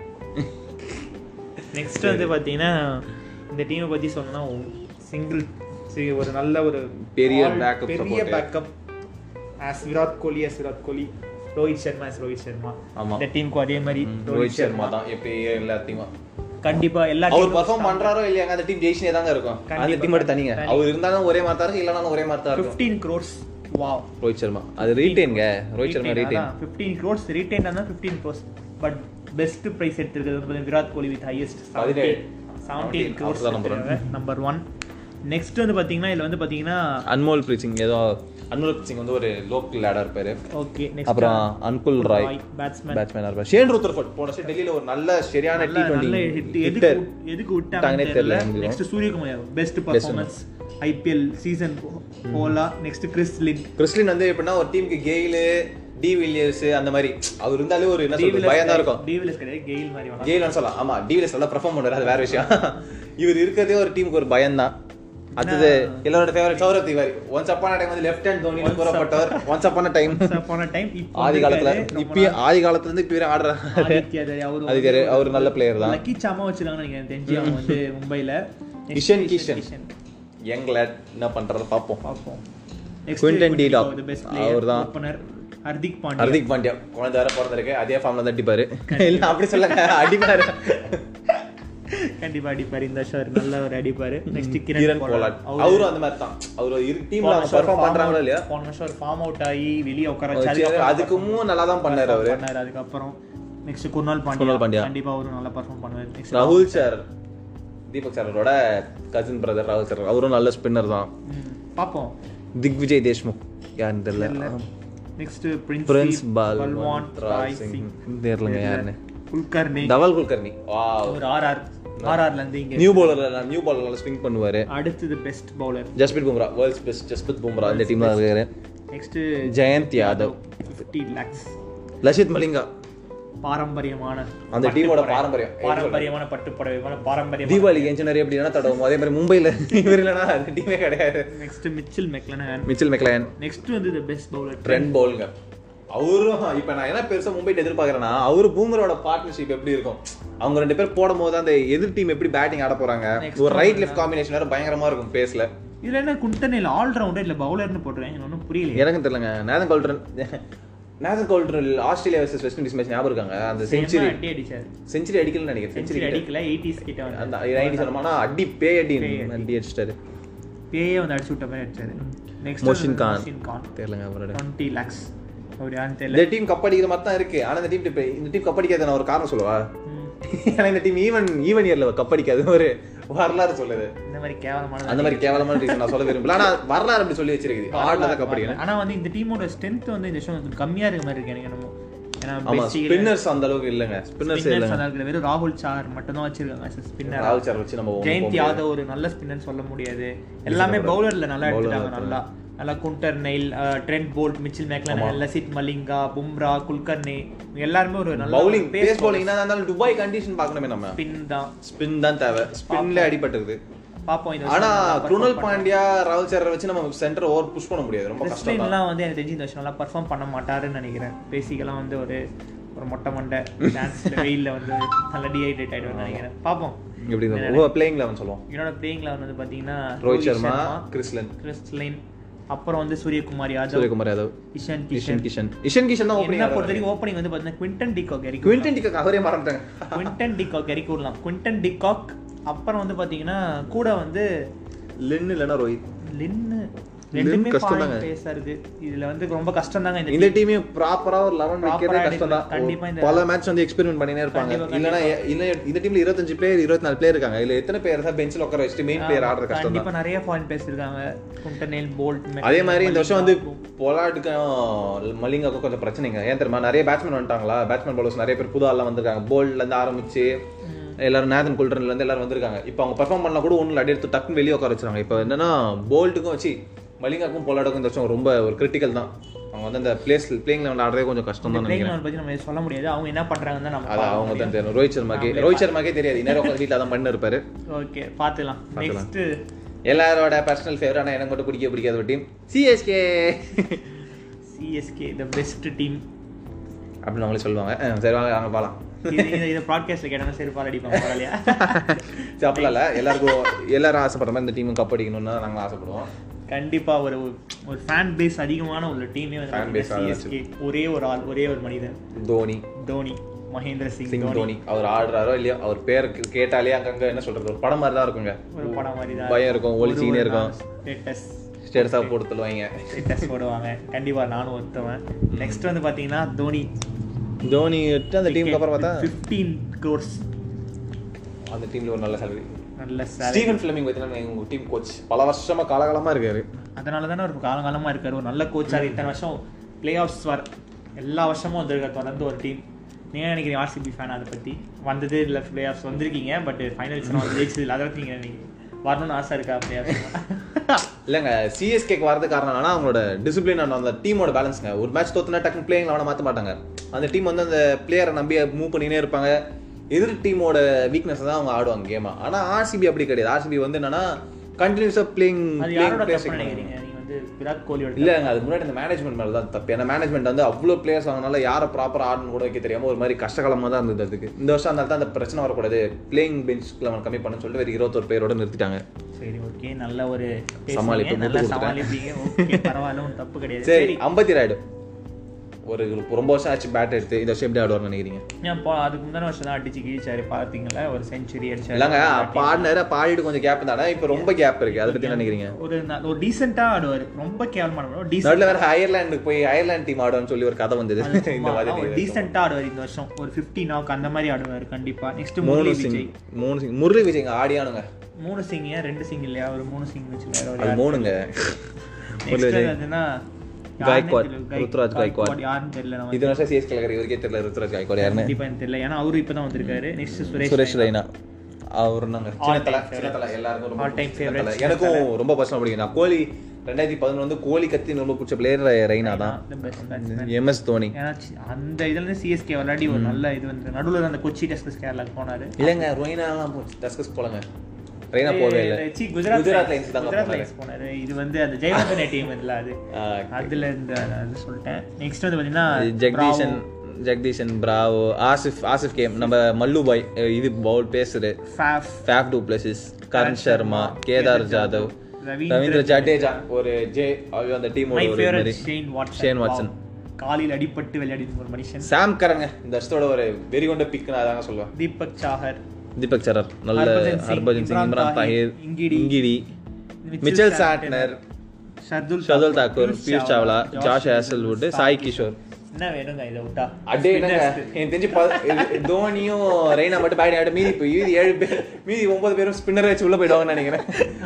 நெக்ஸ்ட் வந்து பார்த்தீங்கன்னா இந்த டீமை பற்றி சொன்னா சிங்கிள் ஒரு நல்ல ஒரு பெரிய backup பெரிய. Backup as Virat Kohli as Virat Kohli Rohit Sharma as Rohit Sharma. இந்த டீமுக்கும் அதே மாதிரி ரோஹித் சர்மா தான். எப்பயும் எல்லாத்தையும்? கண்டிப்பா எல்லா அவர் பர்ஃபார்ம் பண்றாரோ இல்லையாங்க அந்த டீம் ஜெயிச்சுனே தாங்க இருக்கும். அந்த. டீம் மட்டும் தனிங்க. தனி. அவர் இருந்தாலும் ஒரே மாதிரி தான் இல்லைனாலும் ஒரே மாதிரி தான் இருக்கும். 15 crores வாவ் ரோஹித் சர்மா அது ரீட்டைன்ங்க Rohit Sharma retain 15 crores retain தான் 15 crores. பட் பெஸ்ட் பிரைஸ் எடுத்திருக்கிறது வந்து விராட் கோலி வித் ஹையஸ்ட் பதினேழு. 17 17 crores அவர்தான் number one. நம்பர் 1 நெக்ஸ்ட் வந்து பாத்தீங்கன்னா இதுல வந்து பாத்தீங்கன்னா அன்மோல் பிரீத் சிங் ஏதோ அன்மோல் பிரீத் சிங் வந்து ஒரு லோக்கல் லேடா இருப்பாரு ஓகே நெக்ஸ்ட் அப்புறம் அன்குல் ராய் பேட்ஸ்மேன் பேட்ஸ்மேனா இருப்பாரு ஷேன் ரூத்தர்ஃபோர்ட் போன வருஷம் டெல்லியில ஒரு நல்ல சரியான டி நல்ல hit. எதுக்கு டுவெண்ட்டி எதுக்கு விட்டாங்கன்னே தெரியல. Next Suryakumar best performance IPL season போலா. Next Chris Lynn Chris Lynn வந்து எப்படின்னா ஒரு டீமுக்கு கெயிலு டி வில்லியர்ஸ் அந்த மாதிரி. அவர் இருந்தாலே ஒரு என்ன சொல்றது பயம் தான் இருக்கும். டிவிலஸ் கிடையாது. கெயில் மாதிரி கெயில் சொல்லலாம். ஆமா டி வில்லியர்ஸ் நல்லா பெர்ஃபார்ம் பண்றாரு அது வேற விஷயம். இவர் இருக்கிறதே ஒரு டீமுக்கு ஒரு பயம் தான் அடுத்தது எல்லாரோட favourite Saurav Tiwary. Once upon a time வந்து லெஃப்ட் ஹேண்ட் தோனி கூறப்பட்டவர். ஒன்ஸ் அப்பான டைம் போன டைம் ஆதி காலத்துல இப்பயே ஆதி காலத்துல இருந்து இப்ப ஆடுறாரு. ஆதித்யா அவரு ஆதித்யா அவரு நல்ல player தான். லக்கி சாமா வச்சிருக்காங்க நீங்க தெரிஞ்சு அவங்க வந்து மும்பைல. கிஷன் கிஷன் யங் லேட் என்ன பண்றது பாப்போம் பாப்போம். Dock. பெஸ்ட் அவர்தான். Player opener Hardik Pandya. Hardik Pandya. குழந்தை வேற பிறந்திருக்கு. அதே ஃபார்ம்ல தான் அடிப்பாரு. இல்ல அப்படி சொல்லுங்க அடிப்பாரு. கண்டிப்பா அடிப்பாரு. இந்த ஒரு நல்ல ஒரு அடிப்பாரு. Next Kieron Pollard. அவரும் அந்த மாதிரி தான். அவர் இரு டீம்ல பெர்ஃபார்ம் பண்றாங்களோ இல்லையா? போன ஒரு ஃபார்ம் அவுட் ஆகி வெளியே உட்கார வச்சு வச்சு அதுக்கப்புறம் அதுக்கும் நல்லா தான் பண்ணாரு அவரு. பண்ணாரு. அதுக்கப்புறம் நெக்ஸ்ட் குர்னால் குர்னால் பாண்டியா. பாண்டியா. கண்டிப்பா அவரும் நல்லா பர்ஃபார்ம் பண்ணுவாரு. நெக்ஸ்ட் ராகுல் சார் தீபக் சாரோட கசின் பிரதர் ராகுல் சார் அவரும் நல்ல ஸ்பின்னர் தான். பாப்போம். திக்விஜய் தேஷ்முக். யாருன்னு தெரியல. நெக்ஸ்ட் பிரின்ஸ் பிரின்ஸ் பால் பல்வான் ராய் சிங் தெரியலங்க யாருன்னு? குல்கர்னி தவல் குல்கர்னி ஒரு ஆர்ஆர் ஆர்ஆர்ல இருந்து இங்க new bowler new bowler swing பண்ணுவாரு. அடுத்தது best bowler Jasprit Bumrah world's best Jasprit Bumrah இந்த டீம்ல இருக்காரு. நெக்ஸ்ட் ஜெயந்த் யாதவ் ஃபிஃப்டி லேக்ஸ் லசித் மலிங்கா பாரம்பரியமான அந்த டீமோட பாரம்பரியம். பாரம்பரியமான பட்டு புடவை பாரம்பரியம் தீபாவளி என்ஜினியர் எப்படி வேணா தடவும். அதே மாதிரி மும்பைல இவர் இல்லைனா அந்த டீமே கிடையாது. Next Mitchell McClenaghan Mitchell McClenaghan next வந்து த பெஸ்ட் பவுலர் ட்ரெண்ட் பவுலுங்க அவரும் இப்ப நான் என்ன பெருசா மும்பைட்டு எதிர்பார்க்கறேன்னா அவரு பூமரோட பார்ட்னர்ஷிப் எப்படி இருக்கும்? அவங்க ரெண்டு பேர் போடும் போது அந்த எதிர் டீம் எப்படி பேட்டிங் ஆட போறாங்க? ஒரு ரைட் லெஃப்ட் காம்பினேஷன் வேற பயங்கரமா இருக்கும் பேஸ்ல இதுல என்ன குண்டனில் ஆல்ரவுண்டர் இல்ல பவுலர்னு எனக்கு ஒன்றும் புரியல எனக்கும் தெரியலங்க. Nathan Coulter Nathan Coulter Australia versus West Indies match ஞாபகம் இருக்காங்க? அந்த செஞ்சுரி செஞ்சுரி அடிக்கலன்னு நினைக்கிறேன். செஞ்சுரி அடிக்கல எயிட்டிஸ் கிட்ட வந்து அந்த நைன்டி சொன்னோம்னா அடி பே அடி அடி. அடிச்சிட்டாரு. பேயே வந்து அடிச்சு விட்ட மாதிரி அடிச்சாரு. நெக்ஸ்ட் மோஷின் கான். கான் தெரியலங்க அவரோட. டுவெண்ட்டி லேக்ஸ் அப்படி யாருன்னு தெரியல. இந்த டீம் கப் அடிக்கிற மாதிரி தான் இருக்கு. ஆனா இந்த டீம் இந்த டீம் கப் அடிக்காத நான் ஒரு காரணம் சொல்லவா. ஏன்னா இந்த டீம் ஈவன் ஈவன் இயர்ல கப் அடிக்காது ஒரு வரலாறு சொல்லுது. இந்த மாதிரி கேவலமான அந்த மாதிரி கேவலமான ரீசன் நான் சொல்ல விரும்பல. ஆனா வரலாறு அப்படி சொல்லி வச்சிருக்குது. ஆட்ல தான் கப் அடிக்கணும் ஆனா வந்து இந்த டீமோட ஸ்ட்ரென்த் வந்து இந்த கொஞ்சம் கம்மியா இருக்க மாதிரி இருக்கு எனக்கு என்னமோ. ஸ்பின்னர்ஸ் அந்த அளவுக்கு இல்லங்க. ஸ்பின்னர்ஸ் இல்லங்க. வெறும் ராகுல் சார் மட்டும் தான் வச்சிருக்காங்க ஸ்பின்னர் ராகுல் சார் வச்சு நம்ம ஜெயந்த் யாதவ் ஒரு நல்ல ஸ்பின்னர் சொல்ல முடியாது. எல்லாமே பவுலர்ல நல்லா எடுத்துட்டாங்க நல்லா. நல்லா Coulter Nile Trent Boult Mitchell McClenaghan Lasith Malinga Bumrah Kulkarni எல்லாருமே ஒரு நல்ல பவுலிங் பேஸ் பவுலிங்னா இருந்தாலும் துபாய் கண்டிஷன் பார்க்கணுமே நம்ம. ஸ்பின் தான். ஸ்பின் தான் தேவை. ஸ்பின்ல அடிபட்டுருது. பாப்போம் ஆனா குருணல் பாண்டியா ராகுல் சார் வச்சு நம்ம சென்டர் ஓவர் புஷ் பண்ண முடியாது. ரொம்ப கஷ்டம் வந்து எனக்கு தெரிஞ்சு இந்த வருஷம் நல்லா பர்ஃபார்ம் பண்ண மாட்டாருன்னு நினைக்கிறேன். பேசிக்கெல்லாம் வந்து ஒரு ஒரு மொட்டை மண்டை டான்ஸ்ல வெயில்ல வந்து நல்லா டீஹைட்ரேட் ஆயிடுவேன் நினைக்கிறேன். பாப்போம் எப்படி ஓ பிளேயிங் லெவன் சொல்லுவோம். என்னோட பிளேயிங் லெவன் வந்து பாத்தீங்கன்னா ரோஹித் சர்மா கிறிஸ்லன் கிறிஸ்லின் அப்புறம் வந்து சூரியகுமார் யாதவ் சூரியகுமார் யாதவ். இஷான் கிஷன். கிஷன். இஷன் கிஷன் தான் ஓப்பனிங் பொறுத்த வரைக்கும். ஓப்பனிங் வந்து பாத்தீங்கன்னா குவிண்டன் டிகாக் இறக்கி குவிண்டன் டிக்கு அவரே மறந்துட்டாங்க. குவிண்டன் டிகாக் இறக்கி விடலாம் குவிண்டன் டிகாக் அப்புறம் வந்து பாத்தீங்கன்னா கூட வந்து லின் இல்லனா ரோஹித். லின்னு லின் ரெண்டுமே கஷ்டம் தாங்க. இதுல வந்து ரொம்ப கஷ்டம் தாங்க இந்த டீமே ப்ராப்பரா ஒரு லெவன் வைக்கிறதே Proper-ஆ கஷ்டம் தான். கண்டிப்பா பல மேட்ச் வந்து எக்ஸ்பெரிமெண்ட் பண்ணினே இருப்பாங்க. இல்லனா இல்ல இந்த டீம்ல இருபத்தஞ்சு பிளேயர் இருபத்தி நாலு பிளேயர் இருக்காங்க. இல்ல எத்தனை பேர் தான் பெஞ்சில் உட்கார வச்சுட்டு மெயின் பிளேயர் கஷ்டம் கண்டிப்பா நிறைய பாயிண்ட் பேஸ் இருக்காங்க குண்டனேல் போல்ட் அதே மாதிரி இந்த வருஷம் வந்து பொலாட்டுக்கும் மலிங்காக்கும் கொஞ்சம் பிரச்சனைங்க ஏன் தெரியுமா? நிறைய பேட்ஸ்மேன் வந்துட்டாங்களா? பேட்ஸ்மேன் பவுலர்ஸ் நிறைய பேர் புது ஆள்லாம் வந்திருக்காங்க. போல்ட்ல இருந்து ஆரம்பிச்சு எல்லாரும் நேதன் குல்டர்ல இருந்து எல்லாரும் வந்திருக்காங்க. இப்போ அவங்க பெர்ஃபார்ம் பண்ணா கூட ஒன்றும் அடி எடுத்து டக்குன்னு வெளியே உட்கார வச்சிருக்காங்க இப்போ என்னன்னா போல்ட்டுக்கும் வச்சு மலிங்காக்கும் பொலாட்டுக்கும் இந்த வருஷம் ரொம்ப ஒரு கிரிட்டிக்கல் தான். அவங்க வந்து அந்த பிளேஸ் பிளேயிங் லெவல் ஆடுறதே கொஞ்சம் கஷ்டம் தான் நினைக்கிறேன். பத்தி நம்ம சொல்ல முடியாது. அவங்க என்ன பண்றாங்கன்னு தான் நம்ம அது அவங்க தான் தெரியும். ரோஹித் சர்மாக்கே ரோஹித் சர்மாக்கே தெரியாது. இன்னும் உட்காந்து வீட்டில் தான் பண்ணி இருப்பாரு. ஓகே பாத்துலாம் நெக்ஸ்ட் எல்லாரோட பர்சனல் ஃபேவரட் ஆனால் எனக்கு மட்டும் பிடிக்க பிடிக்காத ஒரு team CSK CSK the best team அப்படின்னு அவங்களே சொல்லுவாங்க. சரி வாங்க வாங்க பார்க்கலாம் இது கேட்டா செருப்பால் அடிப்பாங்க பரவாயில்லையா சரி அப்படிலாம் இல்லை எல்லாருக்கும் எல்லாரும் ஆசைப்படுற மாதிரி இந்த டீமும் கப் அடிக்கணும்னு நாங்கள் ஆசைப்படுவோம். கண்டிப்பா ஒரு ஒரு ஃபேன் பேஸ் அதிகமான ஒரு டீமே வந்து சிஎஸ்கே ஒரே ஒரு ஆள் ஒரே ஒரு மனிதன். தோனி. தோனி. மகேந்திர சிங் தோனி. அவர் ஆடுறாரோ இல்லையோ அவர் பேர் கேட்டாலே அங்கங்க என்ன சொல்றது ஒரு படம் மாதிரி தான் இருக்குங்க. ஒரு படம் மாதிரி தான் பயம் இருக்கும் ஒளிச்சிக்கினே இருக்கும். ஸ்டேட்டஸ் ஸ்டேட்டஸாக போட்டு தள்ளுவாங்க. ஸ்டேட்டஸ் போடுவாங்க. கண்டிப்பா நானும் ஒருத்தவன் நெக்ஸ்ட் வந்து பாத்தீங்கன்னா தோனி. தோனி விட்டு அந்த டீமுக்கு அப்புறம் பார்த்தா ஃபிஃப்டீன் க்ரோர்ஸ் அந்த டீம்ல ஒரு நல்ல சேலரி நல்ல. ஸ்டீவன் ஃபிளமிங் பார்த்தீங்கன்னா எங்க டீம் கோச் பல வருஷமா காலகாலமா இருக்காரு. அதனால தானே ஒரு காலங்காலமா இருக்காரு. ஒரு நல்ல கோச்சார் இத்தனை வருஷம் பிளே ஆஃப்ஸ் வர எல்லா வருஷமும் வந்திருக்காரு தொடர்ந்து ஒரு டீம் நீங்க என்ன நினைக்கிறீங்க? ஆர்சிபி ஃபேன் அதை பத்தி? வந்தது இல்ல பிளே ஆஃப்ஸ் வந்திருக்கீங்க பட் ஃபைனல்ஸ் ஜெயிச்சது இல்லை. அதை பத்தி நீங்க நீங்க வரணும்னு ஆசை இருக்கா பிளே ஆஃப்ஸ் இல்லைங்க சிஎஸ்கேக்கு வரது காரணம் என்னன்னா அவங்களோட டிசிப்ளின் அண்ட் அந்த டீமோட பேலன்ஸ்ங்க ஒரு மேட்ச் தோத்துனா டக்குனு பிளேயிங் அவனை மாற்ற மாட்டாங்க. அந்த டீம் வந்து அந்த பிளேயரை நம்பி மூவ் பண்ணினே இருப்பாங்க. எதிர் டீமோட வீக்னஸ் தான் அவங்க ஆடுவாங்க கேமா ஆனா ஆர்சிபி அப்படி கிடையாது. ஆர்சிபி வந்து என்னன்னா கண்டினியூஸா பிளேயிங் நினைக்கிறீங்க? விராட் கோலியோட இல்லங்க அது முன்னாடி இந்த மேனேஜ்மெண்ட் மேல தான் தப்பு. ஏன்னா மேனேஜ்மெண்ட் வந்து அவ்வளோ பிளேயர்ஸ் வாங்கினால யாரை ப்ராப்பர் ஆடணும் கூட வைக்க தெரியாம ஒரு மாதிரி கஷ்டகாலமா தான் இருந்தது அதுக்கு. இந்த வருஷம் அதனால தான் அந்த பிரச்சனை வரக்கூடாது. பிளேயிங் அவன் கம்மி பண்ணு சொல்லிட்டு வேறு இருபத்தொரு பேரோட நிறுத்திட்டாங்க. சரி ஓகே நல்ல ஒரு சமாளிப்பு, நல்லா. சமாளிப்பீங்க. பரவாயில்ல தப்பு கிடையாது. சரி அம்பத்தி ராய்டு ஒரு ரொம்ப வருஷம் ஆச்சு பேட் எடுத்து. இந்த வருஷம் எப்படி ஆடுவார்னு நினைக்கிறீங்க? அதுக்கு முந்தின வருஷம் தான் அடிச்சு கிழிச்சாரு பார்த்தீங்களா ஒரு செஞ்சுரி அடிச்சாரு. இல்லைங்க அப்போ ஆடிட்டு கொஞ்சம் கேப் தானே இப்போ ரொம்ப கேப் இருக்கு. அதை பத்தி என்ன நினைக்கிறீங்க? ஒரு ஒரு டீசெண்டா ஆடுவார். ரொம்ப கேவலமான நடுவில் வேற அயர்லாண்டுக்கு போய் அயர்லாந்து டீம் ஆடுவான்னு சொல்லி ஒரு கதை வந்தது. இந்த மாதிரி டீசெண்டா ஆடுவார் இந்த வருஷம். ஒரு 50 நாக் அந்த மாதிரி ஆடுவார் கண்டிப்பா. நெக்ஸ்ட் மூணு முரளி விஜய். மூணு சிங் முரளி விஜய் ஆடியானுங்க மூணு சிங் ஏன்? ரெண்டு சிங் இல்லையா? ஒரு மூணு சிங் வச்சு மூணுங்க அதுனா காய்க்வாட், ருத்ராஜ் காய்க்வாட். யாருன்னு தெரியல இது வருஷம் சிஎஸ்கே கலர் இவருக்கே தெரியல ருத்ராஜ் காய்க்கோட யாருன்னு? கண்டிப்பா எனக்கு தெரியல. ஏன்னா அவரு இப்பதான் வந்திருக்காரு. நெக்ஸ்ட் சுரேஷ் சுரேஷ் ரெய்னா. அவர் நாங்க சின்ன தலை சின்ன தலை. எல்லாருக்கும் ரொம்ப. எனக்கும் பர்சனல் பிடிக்கும். நான் கோலி ரெண்டாயிரத்தி பதினொன்று வந்து கோலி கத்தி ரொம்ப பிடிச்ச பிளேயர் ரெய்னா தான். எம்எஸ் தோனி. அந்த இதுல சிஎஸ்கே விளையாடி ஒரு நல்ல இது வந்து நடுவுல அந்த கொச்சி டெஸ்ட் கேரளாக்கு போனாரு. இல்லைங்க ரொயினாலாம் டஸ்கஸ் போலங்க. ரெய்னா போகவே இல்லை. குஜராத் லைன்ஸ் தாங்க குஜராத். லைன்ஸ் போனாரு. இது வந்து அந்த ஜெயவர்தனே டீம் இதுல அது. அதுல இருந்து அது சொல்லிட்டேன். நெக்ஸ்ட் வந்து பாத்தீங்கன்னா ஜெகதீஷன் ஜெகதீஷன் பிராவோ ஆசிஃப் ஆசிஃப் கேம் நம்ம மல்லு பாய் இது பவுல் பேசுறது Faf Faf du Plessis Karan Sharma Kedar Jadhav Ravindra Jadeja ஒரு ஜே அந்த டீமோட மை ஒரு ஷேன் வாட்சன் ஷேன் வாட்சன். காலில் அடிபட்டு விளையாடி ஒரு மனுஷன். சாம் கரங்க இந்த வருஷத்தோட ஒரு வெறி கொண்ட பிக் நான் அதாங்க சொல்லுவேன். தீபக் சாகர் தீபக் சரர் நல்ல Harbhajan Singh, Imran Tahir, Ngidi, Mitchell Santner Shardul Shardul Thakur Piyush Chawla Josh Hazlewood Sai Kishore. என்ன வேணுங்க இதை விட்டா? அடே என்னங்க? எனக்கு தெரிஞ்சு தோனியும் ரெய்னா மட்டும் பேட் ஆடு மீதி இப்போ மீதி ஏழு பேர் மீதி ஒன்பது பேரும் ஸ்பின்னர் வச்சு உள்ள போயிடுவாங்கன்னு நினைக்கிறேன்.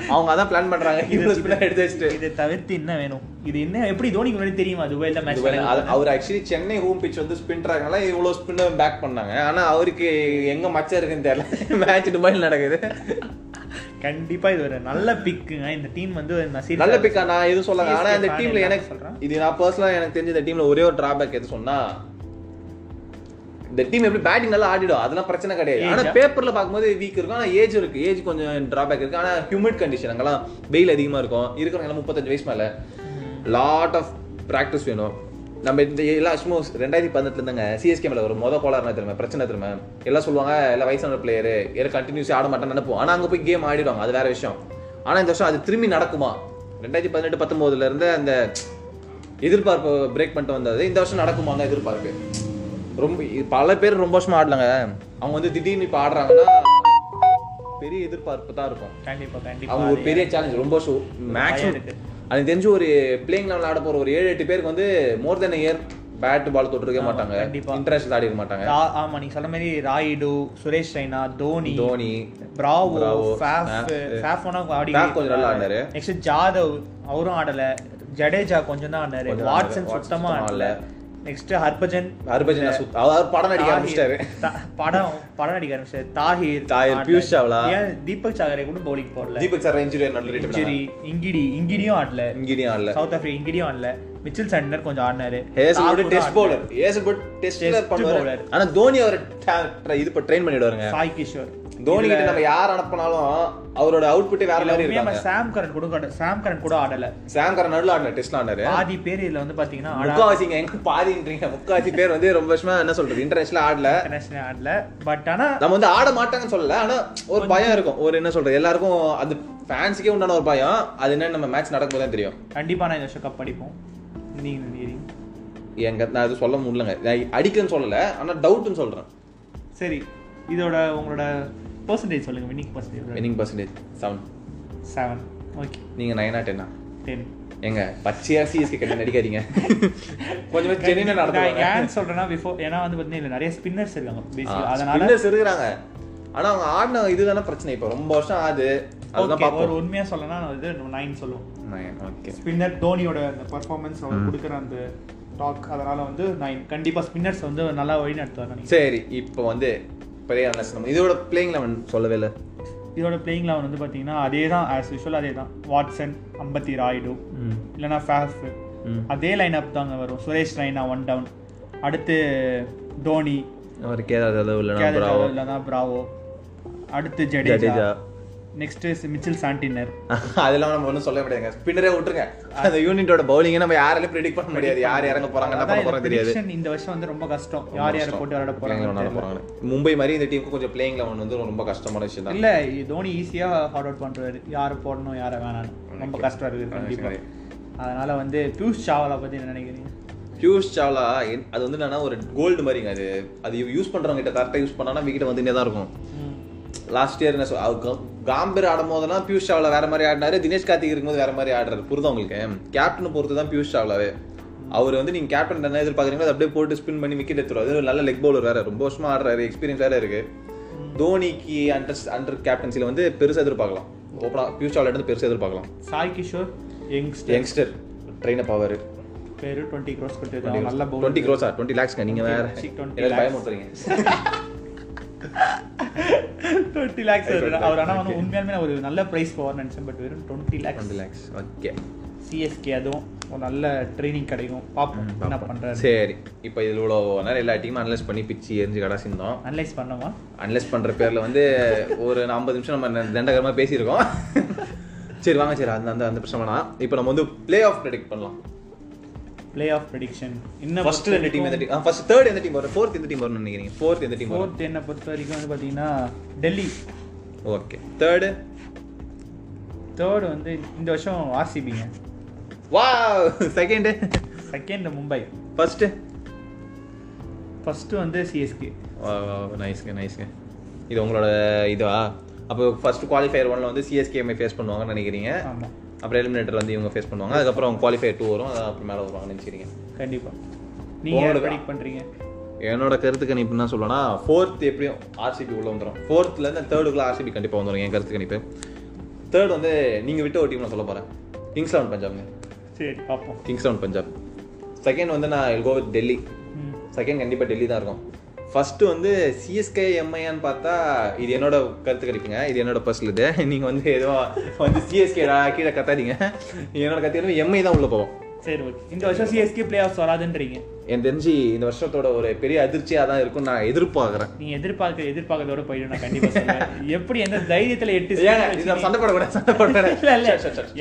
அவங்க அதான் பிளான் பண்றாங்க. இவ்வளவு ஸ்பின்னர் எடுத்து வச்சுட்டு. இதை தவிர்த்து என்ன வேணும்? இது என்ன எப்படி தோனிக்கு முன்னாடி தெரியுமா? துபாயில இது மேட்ச். அது- அவர் ஆக்சுவலி சென்னை ஹோம் பிச் வந்து ஸ்பின் ட்ராக்னால இவ்வளவு ஸ்பின்னர் பேக் பண்ணாங்க. ஆனா அவருக்கு எங்க மச்சம் இருக்குன்னு தெரியல. மேட்ச் துபாயில் நடக்குது. கண்டிப்பா இது ஒரு நல்ல பிக்குங்க இந்த டீம் வந்து நல்ல பிக்கா நான் எதுவும் சொல்லல ஆனா இந்த டீம்ல எனக்கு சொல்றேன். இது நான் பர்சனலா எனக்கு தெரிஞ்ச இந்த டீம்ல ஒரே ஒரு டிராபேக் எது சொன்னா இந்த டீம் எப்படி பேட்டிங் நல்லா ஆடிடும் அதெல்லாம் பிரச்சனை கிடையாது. ஆனா? பேப்பர்ல பார்க்கும்போது வீக் இருக்கும். ஆனா ஏஜ் இருக்கு. ஏஜ் கொஞ்சம் டிராபேக் இருக்கு. ஆனா ஹியூமிட் கண்டிஷன் அங்கெல்லாம் வெயில் அதிகமா இருக்கும். இருக்கிறவங்க எல்லாம் முப்பத்தஞ்சு வயசு மேல. லாட் ஆஃப் ப்ராக்டிஸ் வேணும். நம்ம இந்த எல்லா சும்மா ரெண்டாயிரத்தி பதினெட்டுல இருந்தாங்க சிஎஸ்கே மேல ஒரு மொத கோளாறுனா தெரியுமா? பிரச்சனை தெரியுமா? எல்லாம் சொல்லுவாங்க எல்லாம் வயசான பிளேயரு எல்லாம் கண்டினியூஸ் ஆட மாட்டேன்னு நினைப்போம். ஆனா அங்க போய் கேம் ஆடிடுவாங்க அது வேற விஷயம். ஆனா இந்த வருஷம் அது திரும்பி நடக்குமா? ரெண்டாயிரத்தி பதினெட்டு பத்தொன்பதுல இருந்து அந்த எதிர்பார்ப்பு பிரேக் பண்ணிட்டு வந்தது. இந்த வருஷம் நடக்குமாங்க எதிர்பார்ப்பு. ரொம்ப பல பேர் ரொம்ப வருஷமா ஆடலாங்க. அவங்க வந்து திடீர்னு இப்ப ஆடுறாங்கன்னா பெரிய எதிர்பார்ப்பு தான் இருக்கும். கண்டிப்பா கண்டிப்பா. அவங்க ஒரு பெரிய சேலஞ்ச் ரொம்ப மேக்ஸிமம் எனக்கு தெரிஞ்சு ஒரு பிளேயிங் லெவல் ஆட போற ஒரு ஏழு எட்டு பேருக்கு வந்து மோர் தென் இயர் பேட் பால் தொட்டிருக்க மாட்டாங்க. இன்டர்நேஷனல் ஆடி இருக்க மாட்டாங்க ஆமா நீங்க சொன்ன மாதிரி Rayudu Suresh Raina Dhoni Dhoni Bravo Bravo, Faf Faf. Faf ஒன்னா ஆடி கொஞ்சம் நல்லா ஆடினாரு. நெக்ஸ்ட் ஜாதவ் அவரும் ஆடல ஜடேஜா கொஞ்சம் தான் ஆடினாரு வாட்சன். சுத்தமா ஆடல நெக்ஸ்ட் ஹர்பஜன் ஹர்பஜன் அவர் படம் நடிக்க ஆரம்பிச்சிட்டாரு. படம் படம் நடிக்க ஆரம்பிச்சாரு. தாஹிர் தாஹிர். பியூஷ் சாவ்லா. ஏன் தீபக் சாகரே கூட பவுலிங் போடல. தீபக் சார் இன்ஜுரி நல்ல இன்ஜுரி இங்கிடி இங்கிடியும் ஆடல. இங்கேயும் ஆடல. சவுத் ஆப்பிரிக்கா இங்கிடியும் ஆடல. மிச்சில் சாண்டனர் கொஞ்சம் ஆடினாரு. Hazlewood test. Bowler Hazlewood test bowler. ஆனா தோனி அவர் இது ட்ரெயின் பண்ணிடுவாருங்க. சாய் கிஷோர். தோனி கிட்ட நம்ம யார் அனுப்பினாலும் அவரோட அவுட்புட்டே வேற மாதிரி உண்மையா இருக்காங்க. சாம் கரன் கூட சாம் கரன் கூட ஆடல. சாம் கரன் நடுவில் ஆடின டெஸ்ட்ல ஆடினாரு. பாதி பேர் இதுல வந்து பாத்தீங்கன்னா முக்காவாசிங்க எங்க பாதின்றீங்க? முக்காவாசி பேர் வந்து ரொம்ப வருஷமா என்ன சொல்றது? இன்டர்நேஷனல் ஆடல. இன்டர்நேஷனல் ஆடல. பட் ஆனா நம்ம வந்து ஆட மாட்டாங்கன்னு சொல்லல. ஆனா ஒரு பயம் இருக்கும். ஒரு என்ன சொல்றது? எல்லாருக்கும் அது ஃபேன்ஸுக்கே உண்டான ஒரு பயம். அது என்ன நம்ம மேட்ச் நடக்கும் தான் தெரியும். கண்டிப்பா நான் இந்த வருஷம் கப் அடிப்போம். நீங்க? எங்க நான் அது சொல்ல முடியலங்க. அடிக்கன்னு சொல்லல. ஆனா டவுட்னு சொல்றேன். சரி. இதோட உங்களோட பர்சன்டேஜ் சொல்லுங்க winning percentage winning percentage seven seven okay நீங்க நைனா டென்னா டென் எங்க பச்சையா சிஎஸ்கே கட்டி நடிக்காதீங்க. கொஞ்சம் ஜெனினா நான் நடத்துவாங்க ஏன் சொல்றேன்னா பிஃபோர் ஏன்னா வந்து பாத்தீங்கன்னா இதுல நிறைய ஸ்பின்னர்ஸ் இருக்காங்க அதனால ஸ்பின்னர்ஸ் இருக்கிறாங்க. ஆனா அவங்க ஆடின இதுதானே பிரச்சனை. இப்போ ரொம்ப வருஷம் ஆகுது. அதுதான் ஒரு உண்மையா சொல்லனா நான் வந்து நைன் சொல்லுவோம். ஸ்பின்னர் தோனியோட அந்த பர்ஃபார்மன்ஸ் அவர் கொடுக்குற அந்த டாக் அதனால வந்து நைன் கண்டிப்பா ஸ்பின்னர்ஸ் வந்து நல்லா வழி நடத்துவார் நினைக்கிறேன். சரி இப்போ வந்து பெரிய அனலிஸ்ட் நம்ம இதோட பிளேயிங் லெவன் சொல்லவே இல்லை. இதோட பிளேயிங் லெவன் வந்து பாத்தீங்கன்னா அதே தான் ஆஸ் யூஷுவல் அதே தான் வாட்சன் அம்பத்தி ராய்டு இல்லைன்னா ஃபேஃப். அதே லைன் அப் தாங்க வரும். சுரேஷ் ரெய்னா ஒன் டவுன் அடுத்து தோனி. அவர் கேதார் ஜாதவ் இல்லைனா பிராவோ ஜாதவ் இல்லைன்னா பிராவோ அடுத்து ஜடேஜா. நெக்ஸ்ட் மிச்சில் சாண்டினர் அதெல்லாம் நம்ம ஒன்றும் சொல்ல முடியாதுங்க. ஸ்பின்னரே விட்டுருங்க. அந்த யூனிட்டோட பவுலிங்கை நம்ம யாராலையும் ப்ரெடிக்ட் பண்ண முடியாது. யார் இறங்க போறாங்க என்ன பண்ண போறாங்க தெரியாது இந்த வருஷம் வந்து ரொம்ப கஷ்டம். யார் யாரை போட்டு விளையாட போறாங்க மும்பை மாதிரி இந்த டீமுக்கு கொஞ்சம் பிளேயிங் லெவன் வந்து ரொம்ப கஷ்டமான விஷயம் தான். இல்ல தோனி ஈஸியா ஹார்ட் அவுட் பண்றாரு. யாரை போடணும் யாரை வேணாம்னு. ரொம்ப கஷ்டம் இருக்குது கண்டிப்பா. அதனால வந்து பியூஷ் சாவலா பத்தி என்ன நினைக்கிறீங்க? பியூஷ் சாவ்லா அது வந்து என்னன்னா ஒரு கோல்டு மாதிரிங்க அது. அது யூஸ் பண்றவங்க கிட்ட கரெக்டாக யூஸ் பண்ணானா விக்கெட் வந்துட்டே தான் இருக்கும். லாஸ்ட் இயர் என்ன காம்பீர் ஆடும் போதெல்லாம் பியூஷ் சாவ்லா வேற மாதிரி ஆடினாரு. தினேஷ் கார்த்திக் இருக்கும்போது வேற மாதிரி ஆடுறாரு. புரியுதா உங்களுக்கு? கேப்டன் பொறுத்து தான் பியூஷ் சாவ்லாவே. அவர் வந்து நீங்க கேப்டன் என்ன எதிர்பார்க்குறீங்களோ அதை அப்படியே போட்டு ஸ்பின் பண்ணி விக்கெட் எடுத்துருவாரு. ஒரு நல்ல லெக் பவுலர் வேற. ரொம்ப வருஷமா ஆடுறாரு. எக்ஸ்பீரியன்ஸ் வேற இருக்கு. தோனிக்கு அண்டர் அண்டர் கேப்டன்சில வந்து பெருசா எதிர்பார்க்கலாம். ஓப்பனா பியூஷ் சாவ்லா இருந்து பெருசா எதிர்பார்க்கலாம். Sai Kishore youngster youngster train up அவர் பேரு டுவெண்ட்டி க்ரோஸ் கொடுத்துருக்காங்க. நல்ல டுவெண்ட்டி க்ரோஸா டுவெண்ட்டி லேக்ஸ்ங்க நீங்க வேற. 20 எல்லாரும் பயமுறுத்துறீங்க. டுவெண்ட்டி லேக்ஸ் அவர் ஆனால் வந்து உண்மையாலுமே ஒரு நல்ல ப்ரைஸ் போவார்னு நினச்சேன் பட் வெறும் twenty lakhs twenty lakhs okay CSK அதுவும் ஒரு நல்ல ட்ரைனிங் கிடைக்கும். பார்ப்போம் என்ன பண்ணுறாரு சரி இப்போ இதில் இவ்வளோ நேரம் எல்லா டீமும் அனலைஸ் பண்ணி பிச்சு எரிஞ்சு கடை சிந்தோம். அனலைஸ் பண்ணோமா அனலைஸ் பண்ணுற பேரில் வந்து ஒரு ஐம்பது நிமிஷம் நம்ம தண்டகரமாக பேசியிருக்கோம். சரி வாங்க சரி அந்த அந்த அந்த பிரச்சனை இப்போ நம்ம வந்து ப்ளே ஆஃப் ப்ரெடிக்ட் பண்ணலாம். பிளே ஆஃப் ப்ரெடிக்ஷன் இன்னும் ஃபர்ஸ்ட் ரெண்டு டீம் எந்த டீம் ஃபர்ஸ்ட் தேர்ட் எந்த டீம் வரும். ஃபோர்த் எந்த டீம் வரும்னு நினைக்கிறீங்க. ஃபோர்த் எந்த டீம் ஃபோர்த் என்னை பொறுத்த வரைக்கும் வந்து பார்த்தீங்கன்னா டெல்லி. ஓகே தேர்டு தேர்ட் வந்து இந்த வருஷம் ஆர்சிபிங்க வா second second Mumbai. First first வந்து சிஎஸ்கே நைஸ்ங்க நைஸ்ங்க இது உங்களோட இதுவா? அப்போ ஃபர்ஸ்ட் குவாலிஃபயர் ஒன்ல வந்து சிஎஸ்கேஎம்ஐ ஃபேஸ் பண்ணுவாங்கன்னு நினைக்கிறீங்க. ஆமாம் அப்புறம் எலிமினேட்டர் வந்து இவங்க ஃபேஸ் பண்ணுவாங்க. அதுக்கப்புறம் குவாலிஃபயர் டூ வரும். அது அப்புறம் மேலே வருவாங்கன்னு நினைக்கிறீங்க கண்டிப்பாக நீங்கள் ப்ரெடிக்ட் பண்ணுறீங்க என்னோட கருத்து கணிப்பு என்ன சொல்லணும்னா ஃபோர்த் எப்படியும் ஆர்சிபி உள்ள வந்துடும் ஃபோர்த்லேருந்து தேர்டுக்குள்ள ஆர்சிபி கண்டிப்பாக வந்துடும் என் கருத்து கணிப்பு. தேர்ட் வந்து நீங்கள் விட்ட ஒரு டீம் நான் சொல்ல போகிறேன் கிங்ஸ் லெவன் பஞ்சாப்ங்க. சரி பார்ப்போம். Kings eleven Punjab. செகண்ட் வந்து நான் கோ வித் டெல்லி செகண்ட் கண்டிப்பாக டெல்லி தான் இருக்கும். ஃபர்ஸ்ட் வந்து சிஎஸ்கே எம்ஐயான்னு பார்த்தா இது என்னோட கருத்து கணிப்புங்க இது என்னோட பர்சனல் இது. நீங்கள் வந்து ஏதோ வந்து சிஎஸ்கேடா கீழே கத்தாதீங்க. என்னோட கருத்து எம்ஐ தான் உள்ள போவோம் சரி ஓகே இந்த வருஷம் சிஎஸ்கே பிளே ஆஃப்ஸ் வராதுன்றீங்க. எனக்கு தெரிஞ்சு இந்த வருஷத்தோட ஒரு பெரிய அதிர்ச்சியாக தான் இருக்கும் நான் எதிர்பார்க்குறேன். நீங்க எதிர்பார்க்க எதிர்பார்க்கறதோட போயிடும் நான் கண்டிப்பா சொல்றேன். எப்படி எந்த தைரியத்துல எட்டு இது சண்டை போடக்கூடாது சண்டை போடக்கூடாது. இல்ல.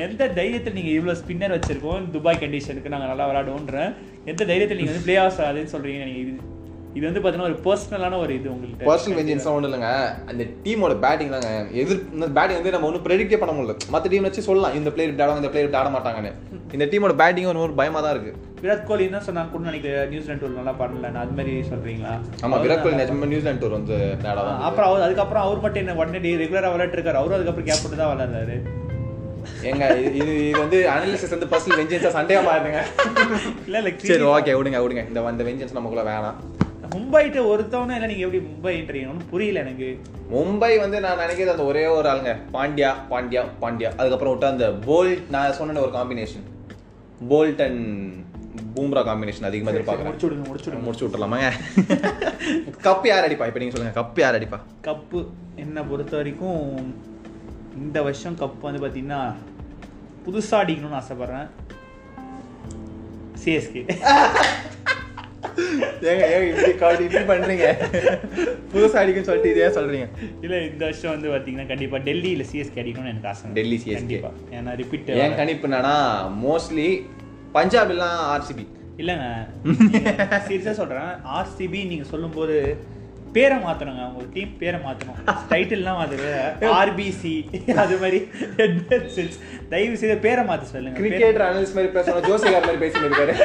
எந்த தைரியத்துல நீங்க இவ்வளவு ஸ்பின்னர் வச்சிருக்கோம்? துபாய் கண்டிஷனுக்கு நாங்க நல்லா விளையாடுவோன்ற. எந்த தைரியத்துல நீங்க வந்து பிளே ஆஃப்ஸ் ஆகுதுன்னு சொல்றீங்க நீங்க இது வந்து பாத்தீங்கன்னா ஒரு பர்சனலான ஒரு இது உங்களுக்கு பர்சனல் வெஞ்சன்ஸ் ஒன்றும் இல்லைங்க. அந்த டீமோட பேட்டிங் தாங்க. எதிர் இந்த பேட்டிங் வந்து நம்ம ஒன்றும் ப்ரெடிக்டே பண்ண முடியல. மற்ற டீம் வச்சு சொல்லலாம். இந்த பிளேயர் ஆடுவாங்க இந்த பிளேயர் ஆட மாட்டாங்கன்னு. இந்த டீமோட பேட்டிங் ஒரு ஒரு பயமா தான் இருக்கு. விராட் கோலி என்ன சொன்னாங்க கூட நினைக்கிறேன் நியூசிலாந்து டூர் நல்லா பண்ணல அது மாதிரி சொல்றீங்களா? ஆமா விராட் கோலி நிஜமா நியூசிலாந்து டூர் வந்து அப்புறம் அவர் அதுக்கப்புறம் அவர் மட்டும் என்ன உடனே ரெகுலரா விளையாட்டு இருக்காரு அவரும் அதுக்கப்புறம் கேப் போட்டு தான் விளையாடுறாரு. ஏங்க இது இது இது வந்து அனாலிசிஸ் வந்து பர்சனல் வெஞ்சன்ஸா சண்டையா மாறுதுங்க. இல்ல இல்ல சரி ஓகே விடுங்க விடுங்க. இந்த இந்த வெஞ்சன்ஸ் நமக்குள்ள வேணாம். மும்பைட்டு ஒருத்தவனே இல்லை நீங்க எப்படி மும்பைன்றீங்க ஒன்றும் புரியல எனக்கு. மும்பை வந்து நான் நினைக்கிறது அந்த ஒரே ஒரு ஆளுங்க. பாண்டியா பாண்டியா பாண்டியா. அதுக்கப்புறம் விட்டா அந்த போல்ட் நான் சொன்ன ஒரு combination Boult and Bumrah combination அதிகமாக எதிர்பார்க்குறேன். முடிச்சு விடுங்க முடிச்சு விடுங்க. முடிச்சு விட்டுலாமாங்க கப் யார் அடிப்பா? இப்போ நீங்க சொல்லுங்க கப் யார் அடிப்பா? கப்பு. என்னை பொறுத்த வரைக்கும் இந்த வருஷம் கப் வந்து பார்த்தீங்கன்னா புதுசாக அடிக்கணும்னு ஆசைப்பட்றேன். சிஎஸ்கே ஏங்க ஏங்க இப்படி காட்டி இப்படி பண்றீங்க? புதுசா அடிக்குன்னு சொல்லிட்டு இதே சொல்றீங்க? இல்லை இந்த வருஷம் வந்து பார்த்தீங்கன்னா கண்டிப்பாக டெல்லி இல்லை சிஎஸ்கே அடிக்கணும்னு எனக்கு ஆசை. டெல்லி CSK. கண்டிப்பா. ஏன்னா ரிப்பீட் என் கணிப்பு என்னன்னா மோஸ்ட்லி பஞ்சாப் எல்லாம் ஆர்சிபி இல்லைங்க. சீரியஸாக சொல்கிறேன் ஆர்சிபி நீங்கள் சொல்லும்போது பேரை மாற்றணுங்க அவங்க டீம் பேரை மாற்றணும் டைட்டில்லாம் மாற்றுறது ஆர்பிசி அது மாதிரி தயவு செய்து பேரை மாற்ற சொல்லுங்க. கிரிக்கெட் அனலிஸ்ட் மாதிரி பேசணும். ஜோசிகார் மாதிரி பேசிட்டு இருக்காரு.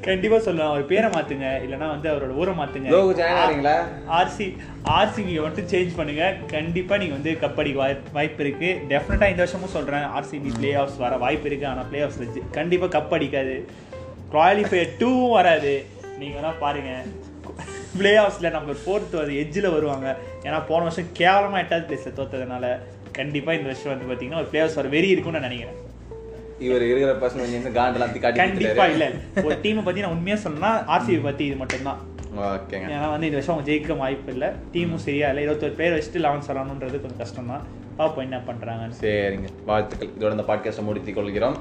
கண்டிப்பா சொல்லலாம் அவர் பேரை மாத்துங்க. இல்லனா வந்து அவரோட ஊரை மாத்துங்க. லோகோ ஜாயின் ஆறீங்களா ஆர்சி ஆர்சிபி மட்டும் சேஞ்ச் பண்ணுங்க. கண்டிப்பா நீங்க வந்து கப்படி வாய்ப்பு இருக்கு. டெஃபினட்டா இந்த வருஷமும் சொல்றேன். ஆர்சிபி பிளே ஆஃப்ஸ் வர வாய்ப்பு இருக்கு. ஆனா பிளே ஆஃப்ஸ் கண்டிப்பா கப் அடிக்காது. குவாலிஃபயர் டூவும் வராது. நீங்க வேணா பாருங்க. பிளே ஆஃப்ஸ்ல நம்பர் ஃபோர்த் வந்து எட்ஜில் வருவாங்க. ஏன்னா போன வருஷம் கேவலமா எட்டாவது பிளேஸ்ல தோத்ததுனால கண்டிப்பா இந்த வருஷம் வந்து பாத்தீங்கன்னா ஒரு பிளே ஆஃப்ஸ் வர வெறி இருக்கும்னு நான் நினைக்கிறேன். இவர் இருக்கிற பர்சன் காண்டெல்லாம் காட்டி கண்டிப்பா இல்ல ஒரு டீமை பத்தி நான் உண்மையா சொல்லணும்னா ஆர்சிபி பத்தி இது மட்டும்தான். ஓகேங்க. ஏன்னா வந்து இந்த வருஷம் அவங்க ஜெயிக்க வாய்ப்பு இல்லை. டீமும் சரியா இல்லை. இருபத்தொரு பேர் வச்சுட்டு லெவன்ஸ் வரணுன்றது கொஞ்சம் கஷ்டம் தான் பார்ப்போம் என்ன பண்றாங்கன்னு. சரிங்க. வாழ்த்துக்கள். இதோட இந்த பாட்காஸ்ட்டை முடித்துக் கொள்கிறோம்.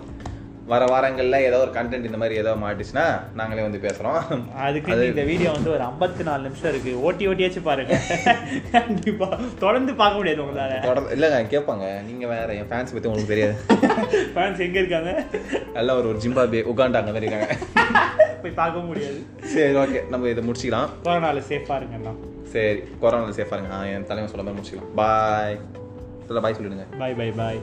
வர வாரங்கள்ல ஏதோ ஒரு கண்டென்ட் இந்த மாதிரி ஏதோ மாட்டுச்சுன்னா நாங்களே வந்து பேசுறோம். அதுக்கு அது- இந்த வீடியோ வந்து ஒரு ஐம்பத்தி நாலு நிமிஷம் இருக்கு. ஓட்டி ஓட்டியாச்சும் பாருங்க. கண்டிப்பா. தொடர்ந்து பார்க்க முடியாது உங்களால. தொடர்ந்து இல்லைங்க கேட்பாங்க நீங்க வேற என் ஃபேன்ஸ் பத்தி உங்களுக்கு தெரியாது. ஃபேன்ஸ் எங்க இருக்காங்க? எல்லாம் ஒரு ஒரு ஜிம்பாபே உகாண்டா அந்த மாதிரி இருக்காங்க. போய் பார்க்க முடியாது. சரி ஓகே நம்ம இதை முடிச்சுக்கலாம். கொரோனால சேஃபா இருங்க எல்லாம். சரி கொரோனாவில் சேஃபாக இருங்க. என் தலைவன் சொல்ல மாதிரி முடிச்சுக்கலாம். பாய் பாய் சொல்லிடுங்க. பாய் பாய் பாய்